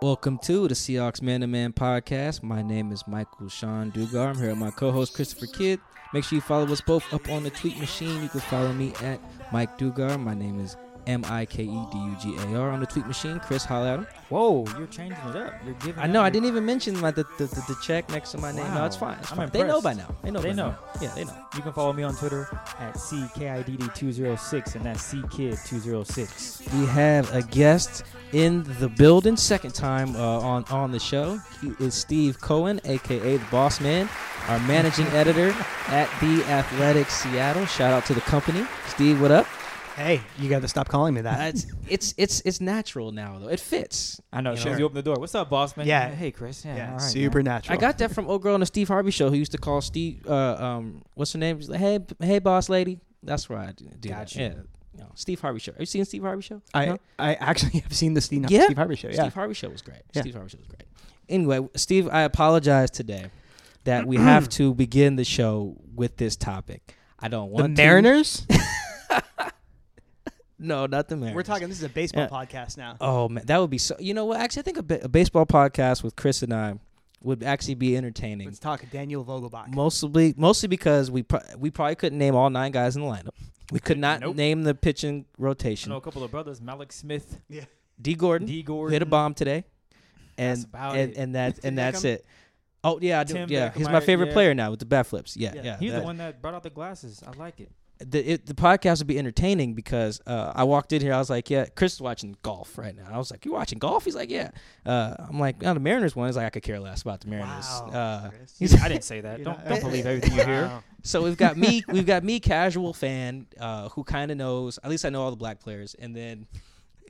Welcome to the Seahawks Man to Man podcast. My name is Michael Shawn Dugar. I'm here with my co-host Christopher Kidd. Make sure you follow us both up on the tweet machine. You can follow me at Mike Dugar. My name is M I K E D U G A R on the tweet machine. Chris, holla at him. Whoa, you're changing it up. You're giving. I know. I didn't even mention my the, the, the, the check next to my name. No, it's fine. It's I'm fine. They know by now. They know. They by know. now. Yeah, they know. You can follow me on Twitter at ckidd206, and that's ckid206. We have a guest in the building, second time uh, on on the show. He is Steve Cohen, aka the Boss Man, our managing editor at the Athletic Seattle. Shout out to the company. Steve, what up? Hey, you got to stop calling me that. It's, it's it's it's natural now though. It fits. I know. You As soon as you open the door, what's up, boss man? Yeah. Hey, Chris. Yeah. yeah, all right, super man. natural. I got that from old girl on the Steve Harvey show who used to call Steve. Uh, um, what's her name? She's like, hey, hey, boss lady. That's where I do, do that. Gotcha. Yeah. You know, Steve Harvey show. Have you seen Steve Harvey show? I, No? I actually have seen the Steve, Yeah? Steve Harvey show. Yeah. Steve Harvey show was great. Yeah. Steve Harvey show was great. Anyway, Steve, I apologize today that we have to begin the show with this topic. I don't the want to- Mariners? No, not the Mariners. We're talking. This is a baseball Yeah. podcast now. Oh man, that would be so. You know what? Actually, I think a, ba- a baseball podcast with Chris and I would actually be entertaining. Let's talk Daniel Vogelbach. Mostly, mostly because we pro- we probably couldn't name all nine guys in the lineup. We could not Nope. name the pitching I rotation. know a couple of brothers, Mallex Smith, yeah, Dee Gordon, D. who Gordon. hit a bomb today, and That's about and, it. and that and that's it. Oh yeah, I do, Tim yeah. He's my favorite yeah. player now with the bat flips. Yeah, yeah. Yeah. He's that- the one that brought out the glasses. I like it. The it, the podcast would be entertaining because uh, I walked in here. I was like, "Yeah, Chris is watching golf right now." I was like, "You watching golf?" He's like, "Yeah." Uh, I'm like, "No, the Mariners one." He's like, "I could care less about the Mariners." Wow. Uh, Chris. he's- I didn't say that. Don't not- don't believe everything you hear. Wow. so we've got me, we've got me, casual fan uh, who kind of knows. At least I know all the black players, and then.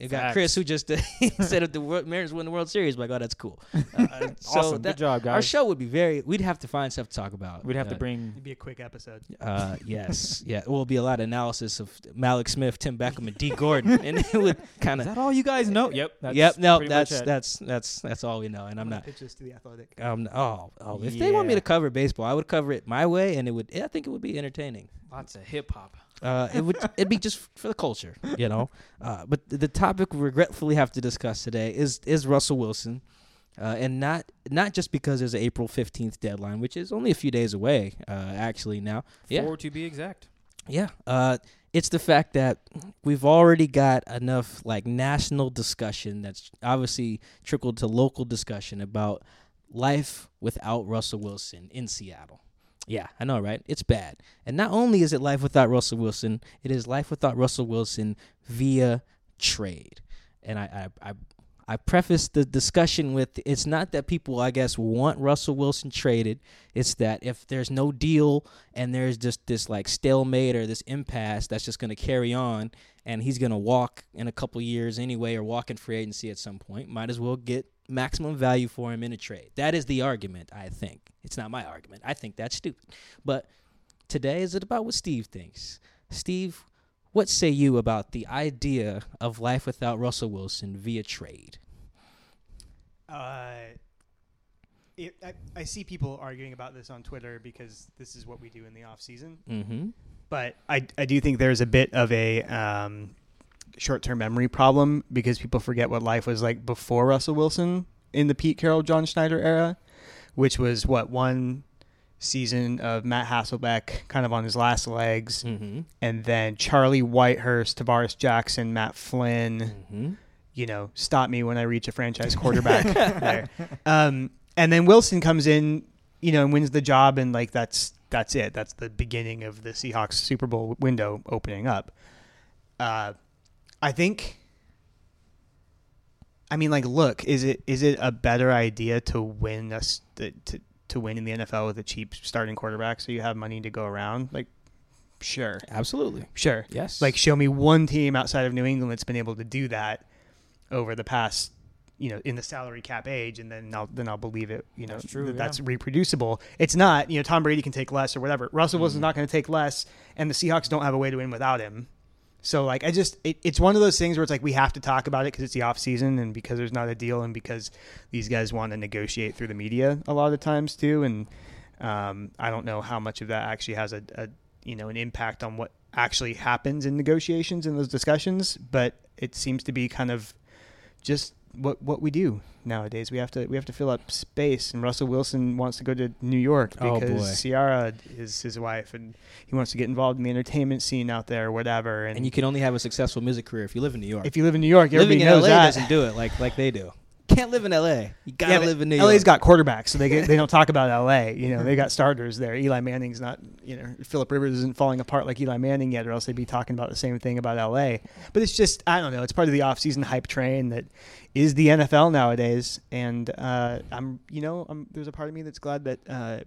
You got Facts. Chris, who just said if the World, Mariners win the World Series, I'm like, oh, that's cool. Uh, so awesome. that, Good job, guys. our show would be very. We'd have to find stuff to talk about. We'd have Uh, to bring. It'd be a quick episode. Uh, yes, yeah. It will be a lot of analysis of Mallex Smith, Tim Beckham, and Dee Gordon, and it would kind Is of. that all you guys know? Yep. That's Yep. No, pretty much that's that's that's that's all we know, and I'm not. pitch this to the Athletic. Um. Oh. Oh. If they want me to cover baseball, I would cover it my way, and it would. I think it would be entertaining. lots of hip hop. Uh, it would. it'd be just for the culture, you know. Uh, but the topic we regretfully have to discuss today is is Russell Wilson, uh, and not not just because there's an April 15th deadline, which is only a few days away, uh, actually now. Yeah. Four to be exact. Yeah. Uh, it's the fact that we've already got enough like national discussion that's obviously trickled to local discussion about life without Russell Wilson in Seattle. Yeah, I know, right? It's bad. And not only is it life without Russell Wilson, it is life without Russell Wilson via trade. And I, I, I I preface the discussion with it's not that people, I guess, want Russell Wilson traded. It's that if there's no deal and there's just this like stalemate or this impasse that's just going to carry on and he's going to walk in a couple years anyway or walk in free agency at some point, might as well get maximum value for him in a trade. That is the argument, I think. It's not my argument. I think that's stupid. But today, is it about what Steve thinks? Steve, what say you about the idea of life without Russell Wilson via trade? Uh, it, I, I see people arguing about this on Twitter because this is what we do in the off season. Mm-hmm. But I, I do think there's a bit of a um, short term memory problem because people forget what life was like before Russell Wilson in the Pete Carroll, John Schneider era, which was what one season of Matt Hasselbeck kind of on his last legs, Mm-hmm. and then Charlie Whitehurst, Tarvaris Jackson, Matt Flynn. Mm-hmm. You know, stop me when I reach a franchise quarterback there. Um, and then Wilson comes in, you know, and wins the job, and like that's that's it. That's the beginning of the Seahawks Super Bowl window opening up. Uh, I think. I mean, like, look, is it is it a better idea to win us to to win in the NFL with a cheap starting quarterback so you have money to go around? Like, sure, Absolutely. sure. Yes. Like, show me one team outside of New England that's been able to do that over the past, you know, in the salary cap age, and then I'll then I'll believe it. You know, That's true, that yeah. that's reproducible. It's not. You know, Tom Brady can take less or whatever. Russell Wilson's Mhm. not going to take less, and the Seahawks don't have a way to win without him. So like, I just it, it's one of those things where it's like we have to talk about it because it's the off season and because there's not a deal and because these guys want to negotiate through the media a lot of the times too. And um, I don't know how much of that actually has a, a you know an impact on what actually happens in negotiations in those discussions, but it seems to be kind of just what what we do nowadays. We have to we have to fill up space. And Russell Wilson wants to go to New York Oh, because boy. Ciara is his wife, and he wants to get involved in the entertainment scene out there, or whatever. And, And you can only have a successful music career if you live in New York. if you live in New York, Living everybody in knows LA that. doesn't do it like like they do. Can't live in LA. You gotta Yeah, live in New LA's York. got quarterbacks, so they get, they don't talk about LA. You know, they got starters there. Eli Manning's not. You know, Philip Rivers isn't falling apart like Eli Manning yet, or else they'd be talking about the same thing about LA. But it's just I don't know. It's part of the offseason hype train that is the NFL nowadays, and uh, I'm you know I'm, there's a part of me that's glad that. Uh,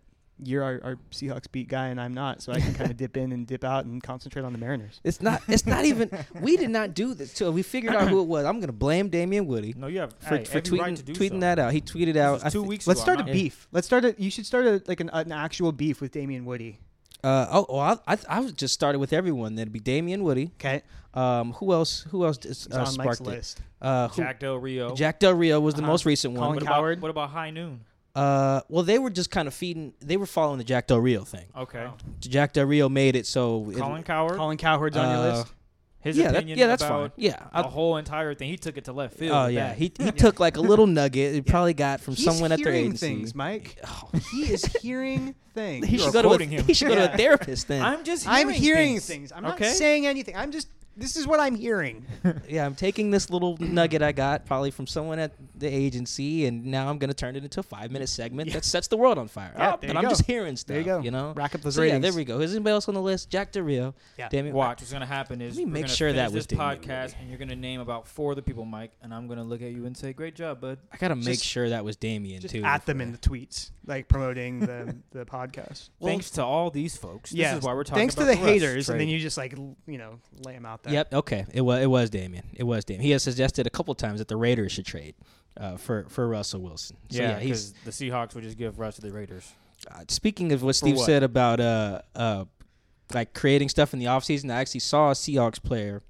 you're our, our Seahawks beat guy, and I'm not, so I can kind of dip in and dip out and concentrate on the Mariners. It's not. It's not even. We did not do this. So we figured out who it was. I'm gonna blame Damien Woody No, you have for, hey, for tweeting right to do tweeting so. that out. He tweeted out. This is two thi- weeks Let's ago. start a I'm not- beef. Let's start a. You should start a like an, an actual beef with Damien Woody. Uh, oh, well, I, I, I was just started with everyone. That'd be Damien Woody. Okay, Um, who else? Who else just, it's uh, on Mike's sparked it? list. Uh, who, Jack Del Rio. Jack Del Rio was the Uh-huh. most recent one. What Cowherd. about what about High Noon? Uh, well, they were just kind of feeding. They were following the Jack Del Rio thing. Okay. Jack Del Rio made it so. it- Colin Cowherd. Colin Cowherd's on your Uh, list. his yeah, that, opinion yeah, that's fine. about Yeah, the whole entire thing. He took it to left field. oh with yeah, that. he he took like a little nugget. He probably got from He's someone at their hearing agency. things, Mike. Oh, He is hearing things. he You should are go to a, quoting him. he should go to Yeah. a therapist then. I'm just. Hearing I'm hearing things. things. I'm okay? not saying anything. I'm just. This is what I'm hearing. yeah, I'm taking this little nugget I got probably from someone at the agency, and now I'm gonna turn it into a five minute segment Yeah. that sets the world on fire. Yeah, Oh, there and you I'm go. just hearing stuff. There you go. You know, Rack up those so yeah, there we go. Is anybody else on the list? Jack Del Rio. Yeah. Damn it. Watch. What's gonna happen is Let me we're make sure that was this Damien podcast, Woody. and you're gonna name about four of the people, Mike, and I'm gonna look at you and say, "Great job, bud." I gotta make sure that was Damien Just too. at them in the tweets, like promoting the the podcast. Well, Thanks to all these folks. Yeah, This is why we're talking Thanks to about the Russ haters, and then you just like l- you know lay them out there. Yep. Okay. It was. It was Damien. It was Damien. He has suggested a couple times that the Raiders should trade uh, for for Russell Wilson. So, yeah, yeah he's. because the Seahawks would just give Russ to the Raiders. Uh, speaking of what Steve what? said about uh uh like creating stuff in the offseason, I actually saw a Seahawks player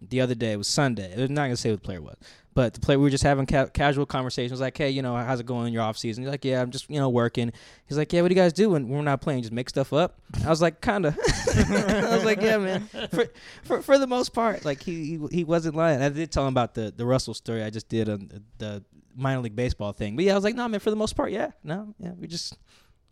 the other day. It was Sunday. I'm not gonna say what the player was, but the player we were just having ca- casual conversations. Like, hey, you know, how's it going in your off season? He's like, yeah, I'm just you know working. He's like, yeah, what do you guys do when we're not playing? Just make stuff up. I was like, kinda. I was like, yeah, man. For for for the most part, like he he, he wasn't lying. I did tell him about the the Russell story I just did on the, the minor league baseball thing. But yeah, I was like, no, man. For the most part, yeah, no, yeah, we just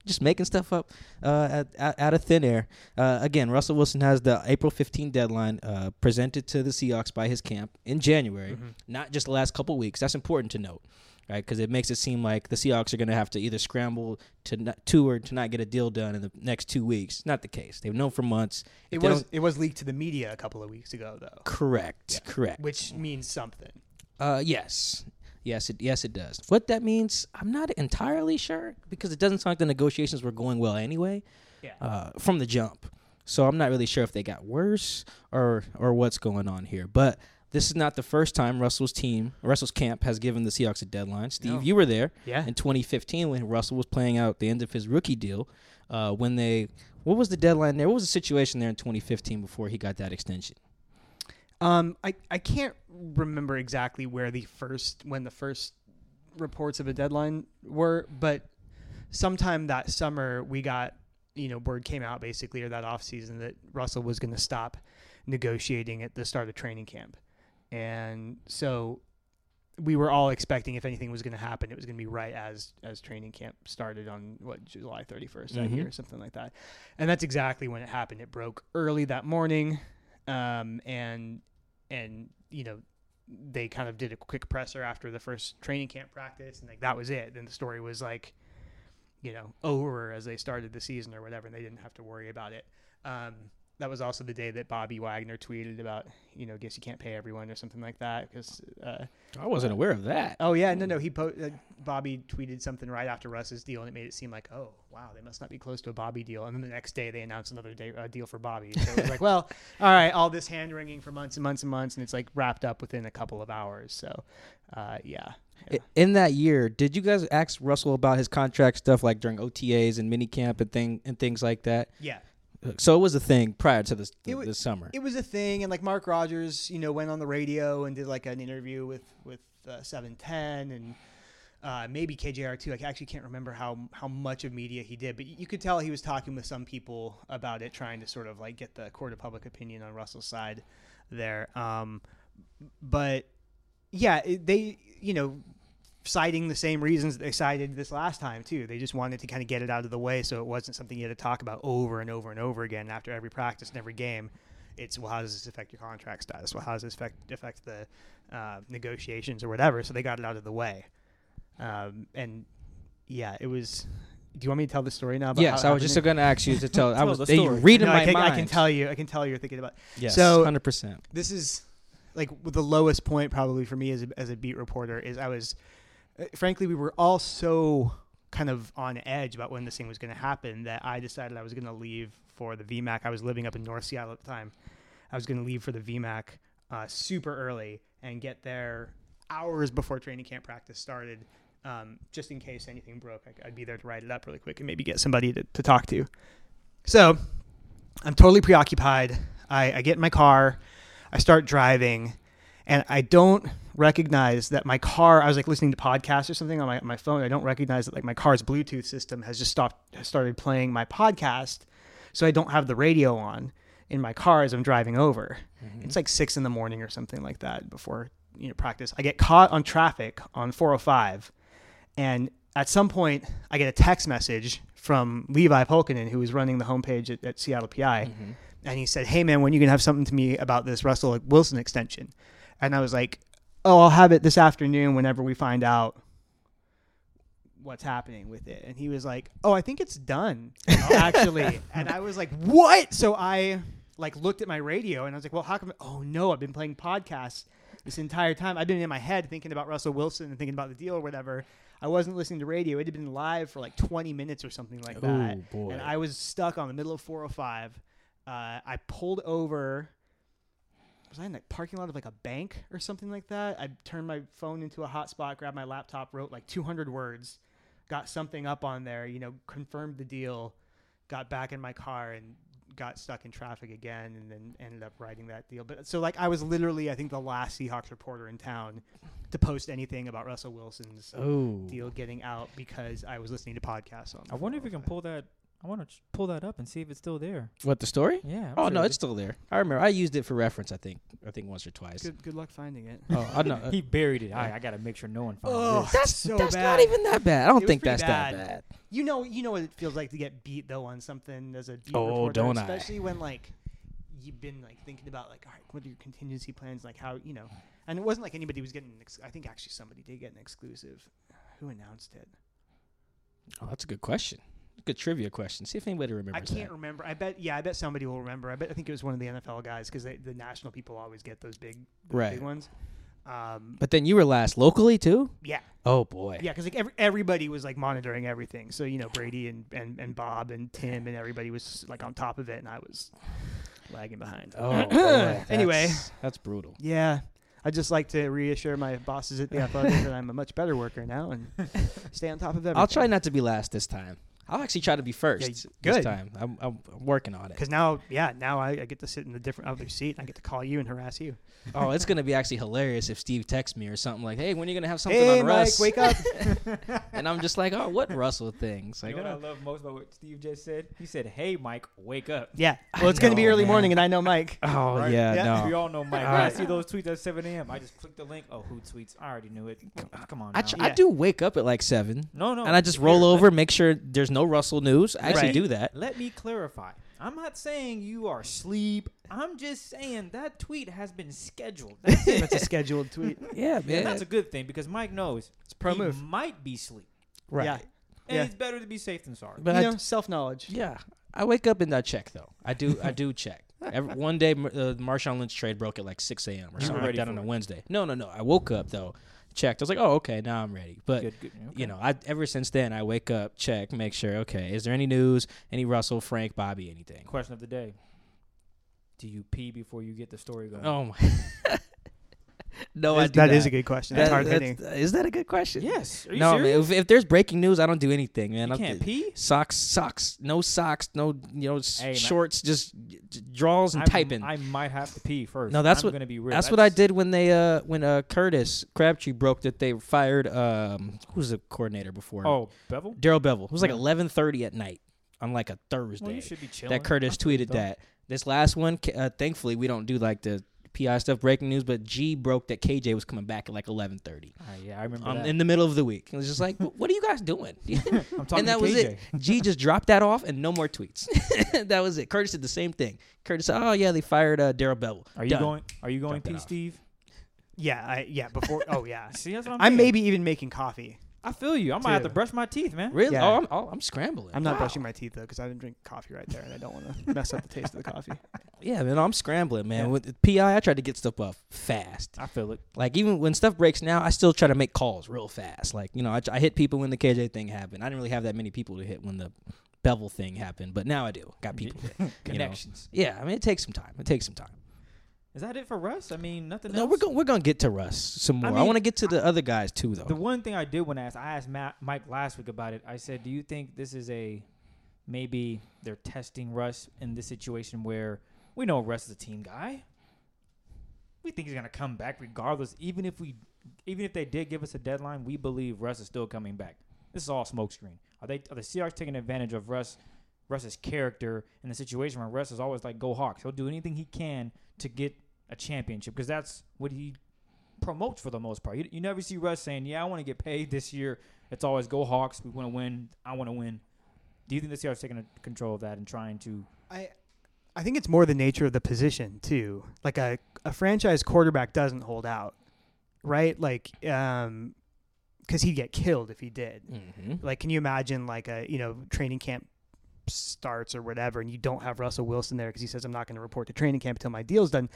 just making stuff up uh, at, at, out of thin air. Uh, again, Russell Wilson has the April 15 deadline uh, presented to the Seahawks by his camp in January, Mhm. not just the last couple weeks. That's important to note, right? Because it makes it seem like the Seahawks are going to have to either scramble to not, to or to not get a deal done in the next two weeks. Not the case. They've known for months. It was it was leaked to the media a couple of weeks ago though, correct. Yeah. Correct. which means something. Uh, yes, yes, it yes it does. What that means, I'm not entirely sure because it doesn't sound like the negotiations were going well anyway. Yeah. Uh, from the jump, so I'm not really sure if they got worse or or what's going on here. But this is not the first time Russell's team, Russell's camp, has given the Seahawks a deadline. Steve, No. you were there yeah. in 2015 when Russell was playing out the end of his rookie deal. Uh, when they, what was the deadline there? What was the situation there in 2015 before he got that extension? Um, I, I can't remember exactly where the first when the first reports of a deadline were, but sometime that summer we got you know word came out basically or that off season that Russell was going to stop negotiating at the start of training camp, and so we were all expecting if anything was going to happen, it was going to be right as as training camp started on what July 31st that Mhm. year or something like that, and that's exactly when it happened. It broke early that morning, um, and and you know they kind of did a quick presser after the first training camp practice, and like that was it. Then the story was like, you know, over as they started the season or whatever, and they didn't have to worry about it. Um, that was also the day that Bobby Wagner tweeted about, you know, guess you can't pay everyone or something like that because. Uh, I wasn't aware of that. oh yeah, no, no. He po- uh, Bobby tweeted something right after Russ's deal, and it made it seem like, oh wow, they must not be close to a Bobby deal. And then the next day they announced another day, uh, deal for Bobby. So it was like, well, all right, all this hand wringing for months and months and months, and it's like wrapped up within a couple of hours. So, uh, yeah. I- In that year, did you guys ask Russell about his contract stuff, like during OTAs and minicamp and thing and things like that? Yeah. So it was a thing prior to this It wa- this summer. It was a thing, and like Mark Rodgers, you know, went on the radio and did like an interview with with uh, Seven Ten and uh, maybe KJR too. I actually can't remember how how much of media he did, but you could tell he was talking with some people about it, trying to sort of like get the court of public opinion on Russell's side there. Um, but yeah, they you know citing the same reasons that they cited this last time too. They just wanted to kind of get it out of the way so it wasn't something you had to talk about over and over and over again after every practice and every game. It's well, how does this affect your contract status? Well, how does this affect affect the uh, negotiations or whatever? So they got it out of the way. Um, and yeah, it was. Do you want me to tell the story now? About Yes, how- I was just going to ask you to tell. I was the they story. reading No, my I can, mind. I can tell you. I can tell you. You're thinking about. Yes, So- hundred percent. this is like the lowest point probably for me as a, as a beat reporter is I was frankly we were all so kind of on edge about when this thing was going to happen that I decided I was going to leave for the VMAC. I was living up in North Seattle at the time. I was going to leave for the VMAC uh, super early and get there hours before training camp practice started. Um, just in case anything broke, I, I'd be there to write it up really quick and maybe get somebody to, to talk to. So I'm totally preoccupied. I, I get in my car. I start driving and I don't recognize that my car I was like listening to podcasts or something on my, my phone. I don't recognize that like my car's Bluetooth system has just stopped started playing my podcast. So I don't have the radio on in my car as I'm driving over. It's like six in the morning or something like that before you know practice. I get caught on traffic on 405 and at some point I get a text message from Levi Pulkkinen, who was running the homepage at, at Seattle PI Mm-hmm. and he said, "Hey man, when you gonna have something to me about this Russell Wilson extension?" And I was like, "Oh, I'll have it this afternoon whenever we find out what's happening with it." And he was like, "Oh, I think it's done actually." and I was like, "What?" So I like looked at my radio and I was like, "Well, how come?" Oh no, I've been playing podcasts this entire time. I've been in my head thinking about Russell Wilson and thinking about the deal or whatever. I wasn't listening to radio. It had been live for like 20 minutes or something like that Oh boy. and I was stuck on the middle of 405. Uh, I pulled over. Was I in the parking lot of like a bank or something like that? I turned my phone into a hotspot, grabbed my laptop, wrote like 200 words, got something up on there, you know, confirmed the deal, got back in my car and got stuck in traffic again, and then ended up writing that deal. But so like I was literally, I think, the last Seahawks reporter in town to post anything about Russell Wilson's oh. deal getting out because I was listening to podcasts on. I wonder if you can pull that. I want to pull that up and see if it's still there. What the story? Yeah. I'm Oh sure no, it's still there. I remember I used it for reference. I think. I think once or twice. Good, good luck finding it. Oh, I know. Uh, he buried it. I, I got to make sure no one finds Oh, this. that's so that's bad. not even that bad. I don't think pretty that's that bad. bad. You know, you know what it feels like to get beat though on something as a beat Oh, reporter, don't I. especially when like you've been like thinking about like, all right, what are your contingency plans? Like how you know, and it wasn't like anybody was getting. An ex- I think actually somebody did get an exclusive. Who announced it? Oh, that's a good question. Good trivia question. See if anybody remembers I can't that. remember. I bet. Yeah, I bet somebody will remember. I bet. I think it was one of the NFL guys because the national people always get those big, those Right. big ones. Um, But then you were last locally too. yeah, Oh boy. Yeah, because like every, everybody was like monitoring everything. So you know Brady and, and, and Bob and Tim and everybody was like on top of it, and I was lagging behind. Oh boy. Anyway. That's- that's brutal. Yeah, I just like to reassure my bosses at the Athletic that I'm a much better worker now and stay on top of everything. I'll try not to be last this time. I'll actually try to be first Yeah, this good. time. I'm, I'm, I'm working on it. because now, yeah, now I, I get to sit in the different other seat. And I get to call you and harass you. oh, it's gonna be actually hilarious if Steve texts me or something like, "Hey, when are you gonna have something hey, on Mike, Russ?" wake up! and I'm just like, "Oh, what Russell things?" You know what I oh. love most about what Steve just said? He said, "Hey, Mike, wake up." yeah, well, it's going to be early man. morning, and I know Mike. Oh Right? yeah, Yeah. We all know Mike. All When I see those tweets at 7 a.m., I just click the link. Oh, who tweets? I already knew it. Come on. I, now. tr- I do wake up at like seven, no, no. and I just roll let- over, make sure there's no Russell news. I actually Right. do that. Let me clarify. I'm not saying you are asleep. I'm just saying that tweet has been scheduled. That's. That's a scheduled tweet. Yeah, man. And that's a good thing because Mike knows It's a pro he move. might be sleep. right. Yeah, and Yeah. it's better to be safe than sorry. But you know, d- self knowledge. yeah, I wake up and I check though. I do. I do check. Every, one day, Mar- uh, the Marshawn Lynch trade broke at like 6 a.m. or You something were like that on a. Wednesday. No, no, no. I woke up though, checked. I was like, oh, okay, now I'm ready. But good, good. Okay. you know, I ever since then I wake up, check, make sure. Okay, is there any news? Any Russell, Frank, Bobby, anything? Question of the day: Do you pee before you get the story going? Oh my. no, I That is- do that not. is a good question. That's That- hard that's- hitting. Is that a good question? Yes. Are you no, serious? man. If, if there's breaking news, I don't do anything, man. you I'm- can't pee. Socks, socks, no socks, no you know s- Hey, man. shorts, just draws and I'm- typing. I might have to pee first. No, that's I'm what- gonna be real. That's what I did when they uh when uh Curtis Crabtree broke that they fired um who was the coordinator before? Oh, Bevell. Darrell Bevell. It was like eleven thirty at night on like a Well, Thursday. you should be chilling. that Curtis That's pretty tweeted that. This last one, uh, thankfully, we don't do like the PI stuff, breaking news, but G broke that KJ was coming back at like 11:30 Ah, yeah, I remember um, that. in the middle of the week. It was just like, what are you guys doing? I'm talking and that to was KJ. it. G just dropped that off and no more tweets. that was it. Curtis did the same thing. Curtis said, "Oh yeah, they fired uh, Daryl Bell." Are you Done. going? Are you going Drop that P. Steve? Yeah, I, yeah. Before, oh yeah. See, that's what I'm. I'm saying. maybe even making coffee. I feel you. I might have to Too. brush my teeth, man. Really? Yeah. Oh, I'm, oh, I'm scrambling. I'm not Wow. brushing my teeth though because I didn't drink coffee right there, and I don't want to mess up the taste of the coffee. yeah, man, I'm scrambling, man. Yeah. With PI, I try to get stuff up fast. I feel it. Like even when stuff breaks now, I still try to make calls real fast. Like you know, I, I hit people when the KJ thing happened. I didn't really have that many people to hit when the Bevell thing happened, but now I do. Got people. Connections. yeah, I mean, it takes some time. It takes some time. Is that it for Russ? I mean, nothing No, else. we're going we're gonna get to Russ some more. I, mean, want to get to the other guys too, though. The one thing I did want to ask, I asked Matt, Mike last week about it. I said, "Do you think this is a maybe they're testing Russ in this situation where we know Russ is a team guy. We think he's gonna come back regardless. Even if we, even if they did give us a deadline, we believe Russ is still coming back. This is all smokescreen. Are they? Are the Seahawks taking advantage of Russ, Russ's character in the situation where Russ is always like, "Go Hawks." He'll do anything he can to get a championship because that's what he promotes for the most part. You, you never see Russ saying, "Yeah, I want to get paid this year." It's always "Go Hawks." We want to win. I want to win. Do you think the Seahawks taking control of that and trying to? I I think it's more the nature of the position too. Like a a franchise quarterback doesn't hold out, right? Like um cuz he'd get killed if he did. mm-hmm. Like can you imagine like a, you know, training camp starts or whatever and you don't have Russell Wilson there cuz he says I'm not going to report to training camp until my deal's done.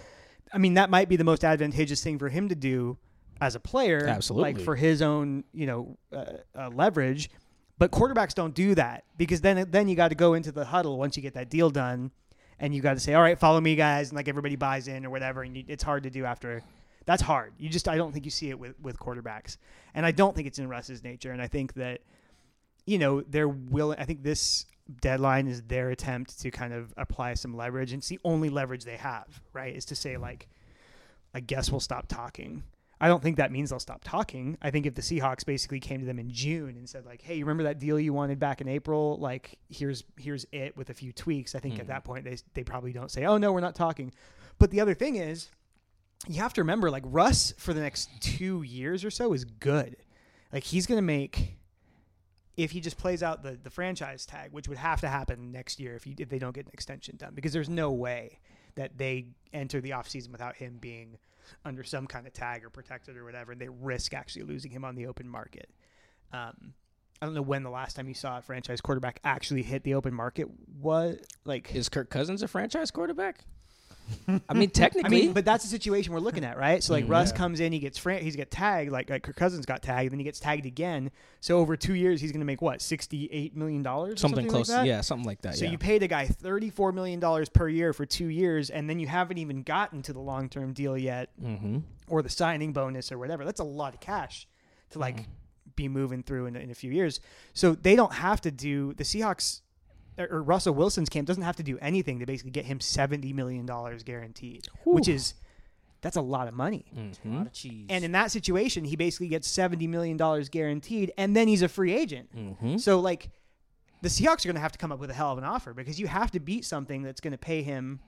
I mean, that might be the most advantageous thing for him to do as a player, Absolutely. like for his own, you know, uh, uh, leverage. But quarterbacks don't do that because then then you got to go into the huddle once you get that deal done, and you got to say, "All right, follow me, guys," and like everybody buys in or whatever. And you, it's hard to do after. That's hard. You just I don't think you see it with with quarterbacks, and I don't think it's in Russ's nature. And I think that you know they're willing. I think this deadline is their attempt to kind of apply some leverage, and it's the only leverage they have. Right, is to say like, I guess we'll stop talking. I don't think that means they'll stop talking. I think if the Seahawks basically came to them in June and said like, "Hey, you remember that deal you wanted back in April? Like, here's here's it with a few tweaks." I think Mhm. at that point they they probably don't say, "Oh no, we're not talking." But the other thing is, you have to remember like Russ for the next 2 years or so is good. Like he's going to make if he just plays out the the franchise tag, which would have to happen next year if he if they don't get an extension done because there's no way that they enter the offseason without him being under some kind of tag or protected or whatever, and they risk actually losing him on the open market. Um, I don't know when the last time you saw a franchise quarterback actually hit the open market was. Like, Is Kirk Cousins a franchise quarterback? I mean, technically, I mean, but that's the situation we're looking at, right? So like Mhm. Russ Yeah. comes in, he gets fran- he's get tagged, like like Kirk Cousins got tagged, then he gets tagged again. So over two years, he's going to make what sixty eight million dollars, something, close. Like that? yeah, something like that. So yeah. you paid a guy thirty-four million dollars per year for two years, and then you haven't even gotten to the long-term deal yet, mm-hmm. or the signing bonus or whatever. That's a lot of cash to like Mm-hmm. be moving through in, in a few years. So they don't have to do the Seahawks or, or Russell Wilson's camp doesn't have to do anything to basically get him seventy million dollars guaranteed, which is that's a lot of money. A Mm-hmm. lot of cheese. And in that situation, he basically gets seventy million dollars guaranteed, and then he's a free agent. Mm-hmm. So like the Seahawks are going to have to come up with a hell of an offer because you have to beat something that's going to pay him.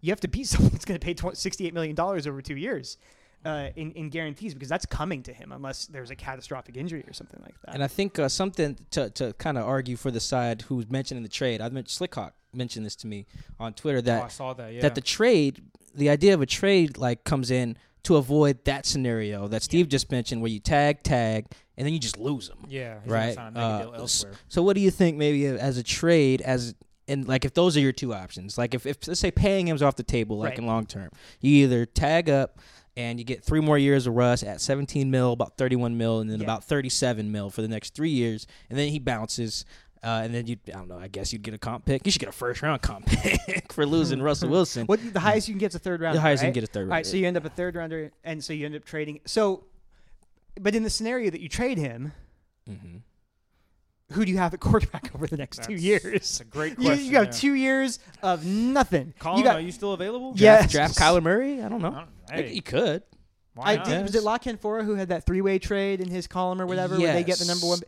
You have to beat something that's going to pay sixty-eight million dollars over two years uh, in in guarantees because that's coming to him unless there's a catastrophic injury or something like that. And I think uh, something to, to kind of argue for the side who's mentioning the trade. I mentioned Slickhawk mentioned this to me on Twitter oh, that I saw that. Yeah. that the trade, the idea of a trade, like comes in to avoid that scenario that Steve just mentioned, where you tag tag and then you just lose them. yeah. he's right, sign a mega uh, deal elsewhere. So what do you think maybe as a trade as and like if those are your two options, like if, if let's say paying him's off the table, like Right. in long term, you either tag up and you get three more years of Russ at 17 mil, about 31 mil, and then Yeah. about 37 mil for the next three years, and then he bounces. Uh, and then you, I don't know. I guess you'd get a comp pick. You should get a first round comp pick for losing Russell Wilson. what the highest you can get is a third round. the highest right? you can get a third. All right, so you end up a third rounder, and so you end up trading. So, but in the scenario that you trade him, hmm who do you have at quarterback over the next two years? It's a great You, question. you have yeah. two years of nothing. Colin, you got are you still available? Yeah. Draft, draft Kyler Murray. I don't I know. don't- Hey, he could. why I not? did, was it Lock Fora who had that three way trade in his column or whatever where they get the number one?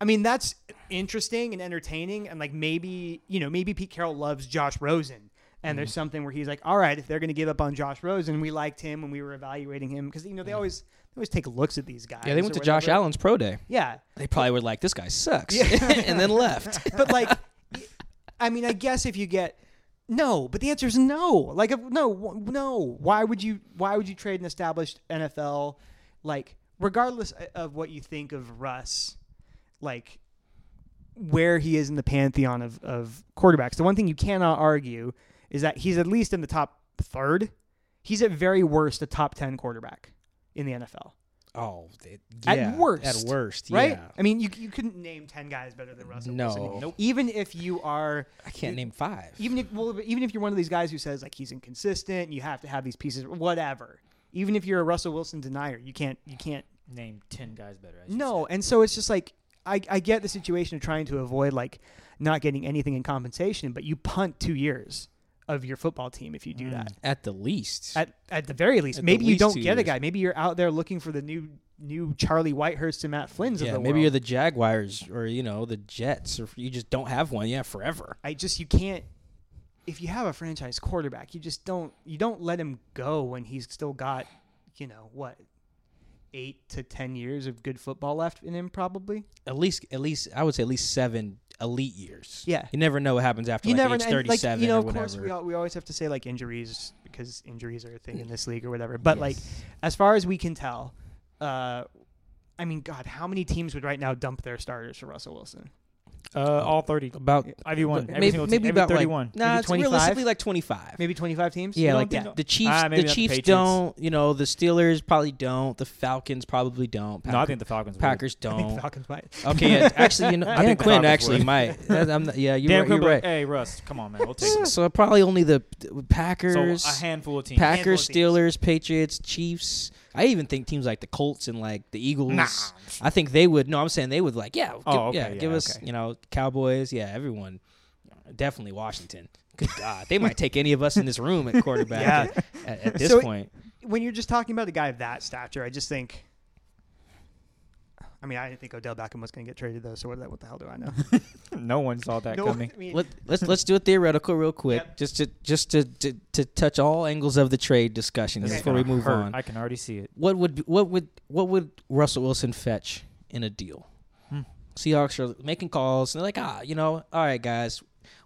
I mean, that's interesting and entertaining, and like maybe you know maybe Pete Carroll loves Josh Rosen And there's mm-hmm. something where he's like, all right, if they're going to give up on Josh Rosen, we liked him when we were evaluating him because you know they Yeah. always they always take looks at these guys. Yeah, they went to Josh. Allen's pro day. Yeah, They probably were like, "This guy sucks," Yeah. and then left. but like, I mean, I guess if you get no, but the answer is no. Like, no, no. Why would you? Why would you trade an established NFL? Like, regardless of what you think of Russ, like where he is in the pantheon of of quarterbacks, the one thing you cannot argue is that he's at least in the top third. He's at very worst a top ten quarterback in the NFL. Oh, they, At worst, at worst, Right? Yeah. I mean, you you couldn't name ten guys better than Russell No. Wilson. Nope. Even if you are I can't name five. even if well, even if you're one of these guys who says like he's inconsistent, you have to have these pieces, whatever. Even if you're a Russell Wilson denier, you can't you can't. Name ten guys better. No, said. and so it's just like I I get the situation of trying to avoid like not getting anything in compensation, but you punt two years of your football team if you do Mm. that. at the least. At at the very least, At maybe you don't get a guy. Maybe you're out there looking for the new new Charlie Whitehurst and Matt Flynn's yeah, of the maybe world. you're the Jaguars or you know the Jets, or you just don't have one. Yeah, forever. I just you can't if you have a franchise quarterback, you just don't you don't let him go when he's still got, you know, what, eight to ten years of good football left in him probably. At least, at least I would say at least seven elite years. Yeah. You never know what happens after You like never age and, like thirty-seven you know, or of course we, al- we always have to say like injuries because injuries are a thing in this league or whatever. But like as far as we can tell, uh I mean, God, how many teams would right now dump their starters for Russell Wilson? Uh, all thirty. about Every one. Every maybe, single team, maybe every about thirty-one. like nah, Maybe it's 25? realistically like twenty-five. Maybe twenty-five teams. Yeah, like don't the, Chiefs. Ah, the not the Chiefs don't. You know, the Steelers probably don't. The Falcons probably don't. no, I think the Falcons. would. Packers I think the don't. Falcons might. Okay, yeah, actually, you know, I Dan think Quinn actually would. might. I'm not- yeah, you're Dan right. Quinn, You're right. hey Russ, come on, man, we'll take this. So probably only the the Packers, So a handful of teams. Packers, handful of teams. Steelers, Patriots, Chiefs. I even think teams like the Colts and like the Eagles. Nah. I think they would. No, I'm saying they would like, yeah, give, Oh, okay, yeah, yeah, give us, okay. you know, Cowboys, yeah, everyone. Definitely Washington. Good God, they might take any of us in this room at quarterback Yeah. at, at, this So- point. when you're just talking about a guy of that stature, I just think. I mean, I didn't think Odell Beckham was going to get traded though. So what, the- what the hell do I know? no one saw that No, coming. I mean, Let, let's let's do a theoretical real quick, Yep. just to just to, to to touch all angles of the trade discussion This here is before we move hurt. on. I can already see it. What would what would what would Russell Wilson fetch in a deal? Hmm. Seahawks are making calls and they're like, ah, you know, all right, guys,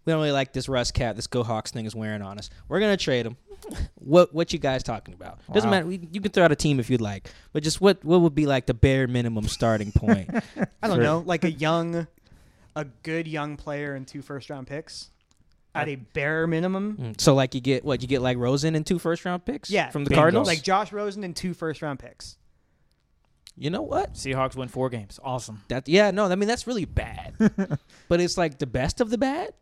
we don't really like this Russ cap, this Go Hawks thing is wearing on us. We're gonna trade him. What what you guys talking about? Doesn't matter. We, you can throw out a team if you'd like, but just what what would be like the bare minimum starting point? I don't know, like a young, a good young player and two first round picks at a bare minimum. Mm, So like you get what you get like Rosen and two first round picks, Yeah, from the bingo. Cardinals. Like Josh Rosen and two first round picks. you know what? Seahawks win four games. Awesome. That yeah, no, I mean that's really bad. but it's like the best of the bad,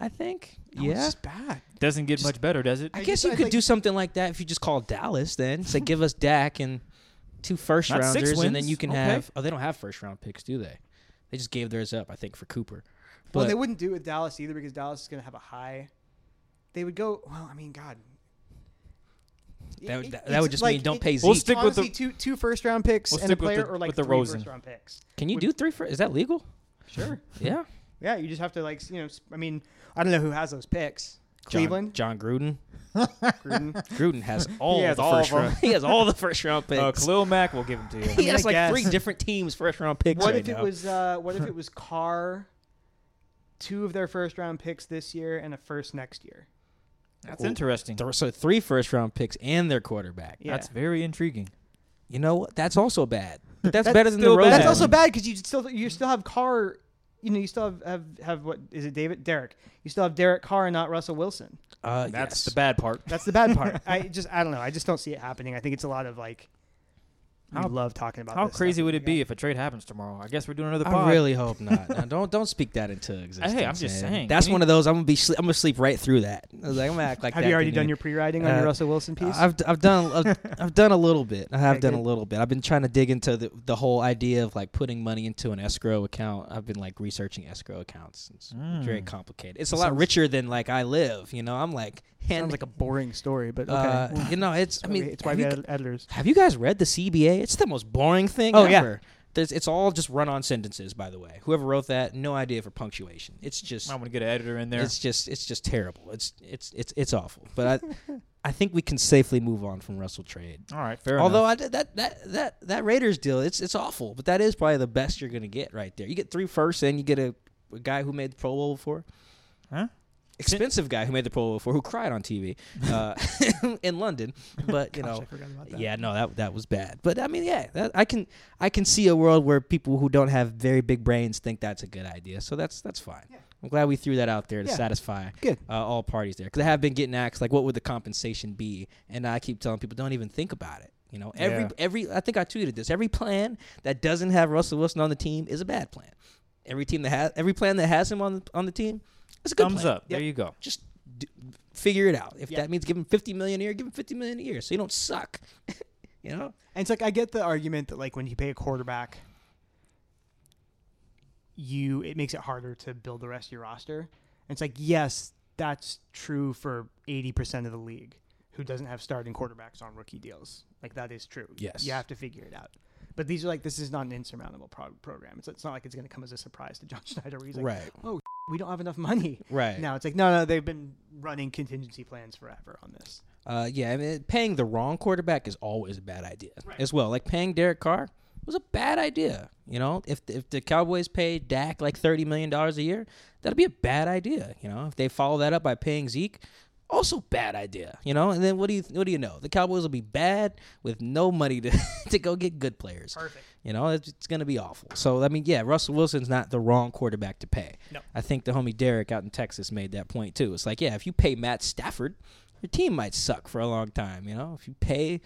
I think. No, yeah. it's just bad. Doesn't get Just- much better, does it? I, I guess just- you I could like- do something like that if you just call Dallas then. Say give us Dak and two first Not six rounders and then you can Okay. have oh they don't have first round picks, do they? They just gave theirs up, I think, for Cooper. But well, they wouldn't do it with Dallas either because Dallas is going to have a high. They would go. Well, I mean, God. That would- It- that would just like- mean don't it- pay We'll Zeke. stick with the- two two first round picks We'll and a player, the- or like with the three Rosen. first round picks. can you would- do three first? Is that legal? Sure. Yeah. Yeah, you just have to like you know. I mean, I don't know who has those picks. Cleveland, John, Jon Gruden. Gruden. Gruden has all has the all first of 'em. round. He has all the first round picks. Uh, Khalil Mack will give them to you. he has I like guess. three different teams first round picks What right if it now. was? Uh, what if it was Carr? Two of their first round picks this year and a first next year. That's Cool. interesting. Th- so three first round picks and their quarterback. Yeah. That's very intriguing. You know what? That's also bad. But that's, That's better than the still Rosen. That's also bad because you still you still have Carr. You know, you still have, have have what is it, David Derek? You still have Derek Carr and not Russell Wilson. Uh, That's yes. the bad part. That's the bad part. I just I don't know. I just don't see it happening. I think it's a lot of like. I How- love talking about. How this crazy stuff. would it be if a trade happens tomorrow? I guess we're doing another pod. I really hope not. No, don't don't speak that into existence. Hey, I'm just man. saying. That's Can one you- of those. I'm gonna be. Sle- I'm gonna sleep right through that. I was like, I'm gonna act like. Have that you already done even- your pre-writing on Uh, your Russell Wilson piece? I've I've done I've, I've done a little bit. I have Okay, done a little bit. I've been trying to dig into the the whole idea of like putting money into an escrow account. I've been like researching escrow accounts. It's very Mm. complicated. It's a lot richer than like I live. You know, I'm like hand, Sounds like a boring story, but okay. uh, Well, you know, it's. I mean, it's why have we had editors. have you guys read the CBA? It's the most boring thing Oh, yeah. ever. there's, it's all just run-on sentences. By the way, whoever wrote that, no idea for punctuation. It's just I'm gonna get an editor in there. it's just it's just terrible. It's it's it's it's awful. But I I think we can safely move on from Russell trade. All right, fair Although enough. I did that that that that Raiders deal, it's it's awful. But that is probably the best you're gonna get right there. You get three firsts and you get a, a guy who made the Pro Bowl before. Huh? Expensive guy who made the Pro Bowl before, who cried on TV uh, in London. But you Gosh, know, I forgot about that. yeah, no, that that was bad. But I mean, yeah, that, I can I can see a world where people who don't have very big brains think that's a good idea. So that's that's fine. Yeah. I'm glad we threw that out there to Yeah. satisfy Good. uh, all parties there because I have been getting asked like, what would the compensation be? And I keep telling people, don't even think about it. You know, every Yeah. every I think I tweeted this. Every plan that doesn't have Russell Wilson on the team is a bad plan. Every team that has every plan that has him on the, on the team is a good Thumbs plan. up. There you go. Just d- figure it out. If Yeah. that means give him 50 million a year, give him 50 million a year, so you don't suck. you know. And it's like I get the argument that like when you pay a quarterback, you it makes it harder to build the rest of your roster. And it's like yes, that's true for eighty percent of the league who doesn't have starting quarterbacks on rookie deals. Like that is true. Yes. you have to figure it out. But these are like this is not an insurmountable pro- program. It's, it's not like it's going to come as a surprise to John Schneider. Where he's like, right. Oh, we don't have enough money. Right. now. it's like no, no. They've been running contingency plans forever on this. Uh, yeah, I mean, paying the wrong quarterback is always a bad idea as well. Like paying Derek Carr was a bad idea. You know, if if the Cowboys paid Dak like thirty million dollars a year, that'd be a bad idea. You know, if they follow that up by paying Zeke, also bad idea. You know, and then what do you what do you know? The Cowboys will be bad with no money to to go get good players. Perfect. You know, it's, it's going to be awful. So, I mean, yeah, Russell Wilson's not the wrong quarterback to pay. No. I think the homie Derek out in Texas made that point too. It's like, yeah, if you pay Matt Stafford, your team might suck for a long time. You know, if you pay,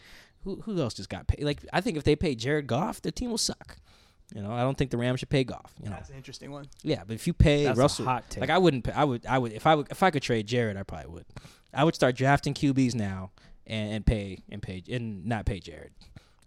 who who else just got paid? Like, I think if they pay Jared Goff, their team will suck. You know, I don't think the Rams should pay Goff. You know, That's an interesting one. yeah, but if you pay That's Russell, a hot take. like I wouldn't, pay, I would, I would, if I would, if I could trade Jared, I probably would. I would start drafting QBs now and, and pay and pay and not pay Jared.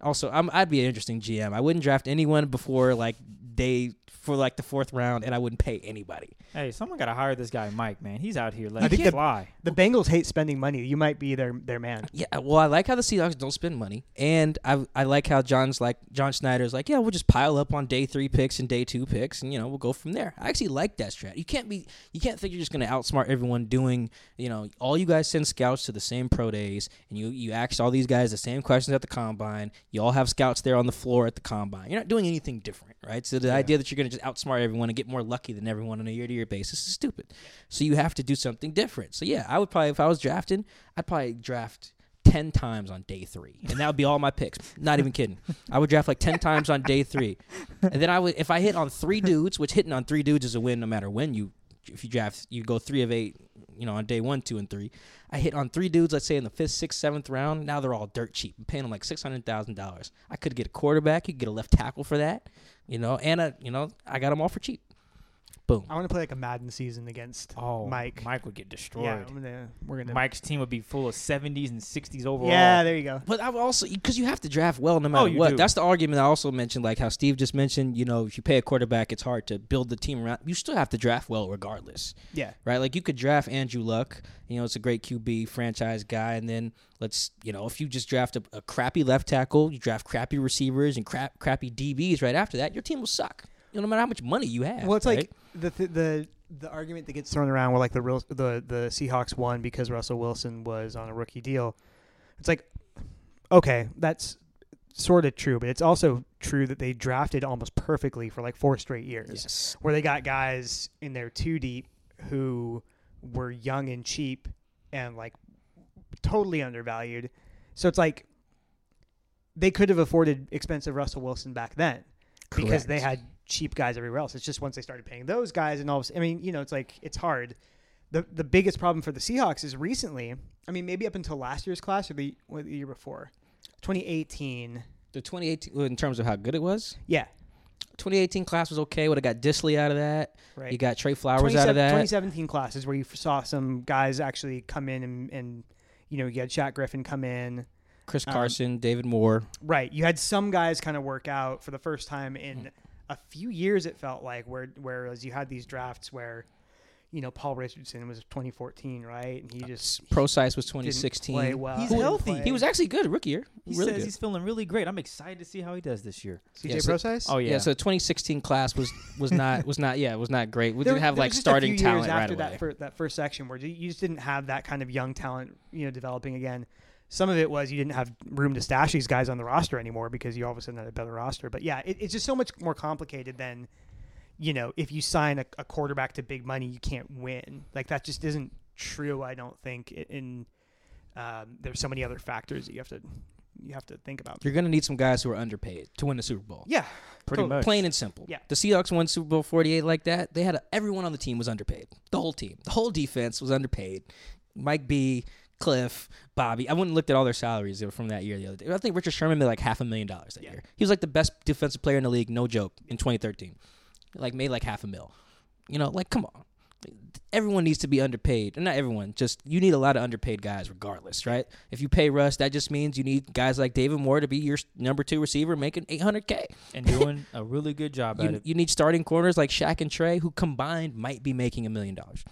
Also, I'm, I'd be an interesting GM. I wouldn't draft anyone before like day for like the fourth round, and I wouldn't pay anybody. hey, someone got to hire this guy, Mike. Man, he's out here letting think it the- fly. The Bengals hate spending money. You might be their their man. Yeah, uh, well, I like how the Seahawks don't spend money, and I I like how John's like John Schneider's like, yeah, we'll just pile up on day three picks and day two picks, and you know we'll go from there. I actually like that strat. You can't be you can't think you're just gonna outsmart everyone doing you know all you guys send scouts to the same pro days, and you you ask all these guys the same questions at the combine. You all have scouts there on the floor at the combine. You're not doing anything different, right? So the idea that you're gonna just outsmart everyone and get more lucky than everyone on a year to year basis is stupid. So you have to do something different. So yeah, I would probably if I was drafting, I'd probably draft ten times on day three, and that would be all my picks. Not even kidding. I would draft like ten times on day three, and then I would if I hit on three dudes, which hitting on three dudes is a win no matter when you if you draft you go three of eight. You know, on day one, two, and three, I hit on three dudes. Let's say in the fifth, sixth, seventh round. Now they're all dirt cheap. I'm paying them like six hundred thousand dollars. I could get a quarterback. You could get a left tackle for that. You know, and a, you know, I got them all for cheap. Boom. I want to play like a Madden season against Oh, Mike. Mike would get destroyed. Yeah, gonna, we're gonna. Mike's team would be full of 70s and 60s overall. Yeah, there you go. But I would also because you have to draft well no oh, matter you what. do. That's the argument I also mentioned, like how Steve just mentioned. You know, if you pay a quarterback, it's hard to build the team around. You still have to draft well regardless, Yeah. right? Like you could draft Andrew Luck. You know, it's a great QB franchise guy, and then let's you know if you just draft a, a crappy left tackle, you draft crappy receivers and crap crappy DBs right after that, your team will suck. You know, no matter how much money you have. Well, it's right? like the th- the the argument that gets thrown around where like the real the the Seahawks won because Russell Wilson was on a rookie deal. It's like okay, that's sort of true, but it's also true that they drafted almost perfectly for like four straight years. yes, Where they got guys in there too deep who were young and cheap and like totally undervalued. So it's like they could have afforded expensive Russell Wilson back then because they had cheap guys everywhere else. It's just once they started paying those guys, and all. Of, I mean, you know, it's like it's hard. the The biggest problem for the Seahawks is recently. I mean, maybe up until last year's class or the, what, the year before, 2018. the 2018 in terms of how good it was. Yeah, 2018 class was okay. Would have got Dissly out of that. right. You got Tre Flowers out of that. 2017 classes where you saw some guys actually come in and, and you know you had Shaq Griffin come in. Chris Um, Carson, David Moore. Right. You had some guys kind of work out for the first time Mm. in a few years. It felt like where whereas you had these drafts where, you know, Paul Richardson was 2014, right? And he uh, just Prosise was didn't 2016. play well. He's Didn't healthy. He was actually good rookie year. He really says good. he's feeling really great. I'm excited to see how he does this year. CJ Yeah, so- Prosise. Oh yeah. yeah. So 2016 class was was not was not yeah it was not great. We There- didn't have like was just a starting talent right after away. that, fir- that first section where you- you just didn't have that kind of young talent, you know, developing again. Some of it was you didn't have room to stash these guys on the roster anymore because you all of a sudden had a better roster. But yeah, it, it's just so much more complicated than, you know, if you sign a, a quarterback to big money, you can't win. Like that just isn't true. I don't think. In um, there's so many other factors that you have to you have to think about. You're gonna need some guys who are underpaid to win the Super Bowl. Yeah, Pretty totally. much. Plain and simple. Yeah. The Seahawks won Super Bowl 48 like that. They had a, everyone on the team was underpaid. The whole team, the whole defense was underpaid. Mike B, Cliff, Bobby. I went and looked at all their salaries from that year the other day. I think Richard Sherman made like half a million dollars that Yeah. year. He was like the best defensive player in the league, no joke, in 2013. Like made like half a mil. You know, like come on. Everyone needs to be underpaid. And not everyone, just you need a lot of underpaid guys regardless, right? If you pay Russ, that just means you need guys like David Moore to be your number 2 receiver making 800k. and doing a really good job at You, it. you need starting corners like Shaq and Tre, who combined might be making a million dollars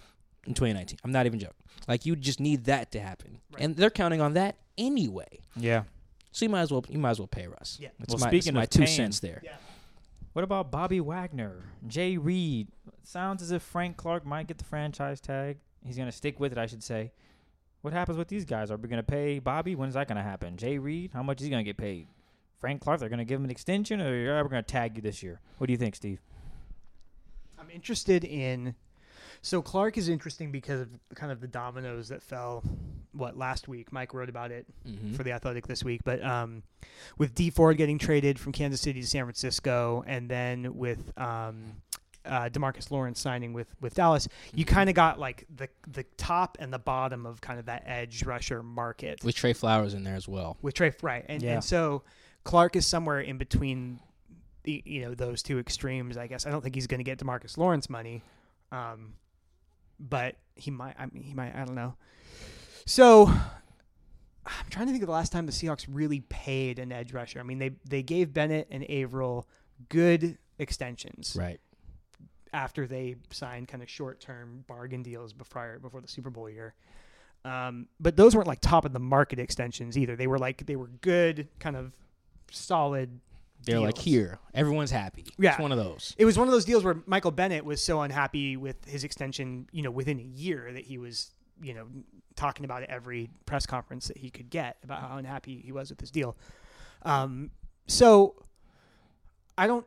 in 2019. I'm not even joking. Like you just need that to happen, Right. and they're counting on that anyway. Yeah. So you might as well you might as well pay Russ. Yeah. That's Well, my, speaking that's my of two paying- cents there. Yeah. What about Bobby Wagner, Jay Reed? Sounds as if Frank Clark might get the franchise tag. He's gonna stick with it, I should say. What happens with these guys? Are we gonna pay Bobby? When is that gonna happen? Jay Reed, how much is he gonna get paid? Frank Clark, they're gonna give him an extension, or yeah, we're gonna tag you this year. What do you think, Steve? I'm interested in. So Clark is interesting because of kind of the dominoes that fell. What last week? Mike wrote about it Mhm. for the Athletic this week, but um, with Dee Ford getting traded from Kansas City to San Francisco, and then with um, uh, Demarcus Lawrence signing with with Dallas, you Mm-hmm. kind of got like the the top and the bottom of kind of that edge rusher market with Trey Flowers in there as well. with Trey right, and Yeah. and so Clark is somewhere in between, the, you know, those two extremes. I guess I don't think he's going to get Demarcus Lawrence money, um, but he might. I mean, he might. I don't know. So I'm trying to think of the last time the Seahawks really paid an edge rusher. I mean, they they gave Bennett and Avril good extensions Right. after they signed kind of short term bargain deals before before the Super Bowl year. Um, but those weren't like top of the market extensions either. They were like they were good, kind of solid. They're like here, everyone's happy. Yeah. It's one of those. It was one of those deals where Michael Bennett was so unhappy with his extension, you know, within a year that he was, you know, talking about it every press conference that he could get about how unhappy he was with this deal. Um, so I don't,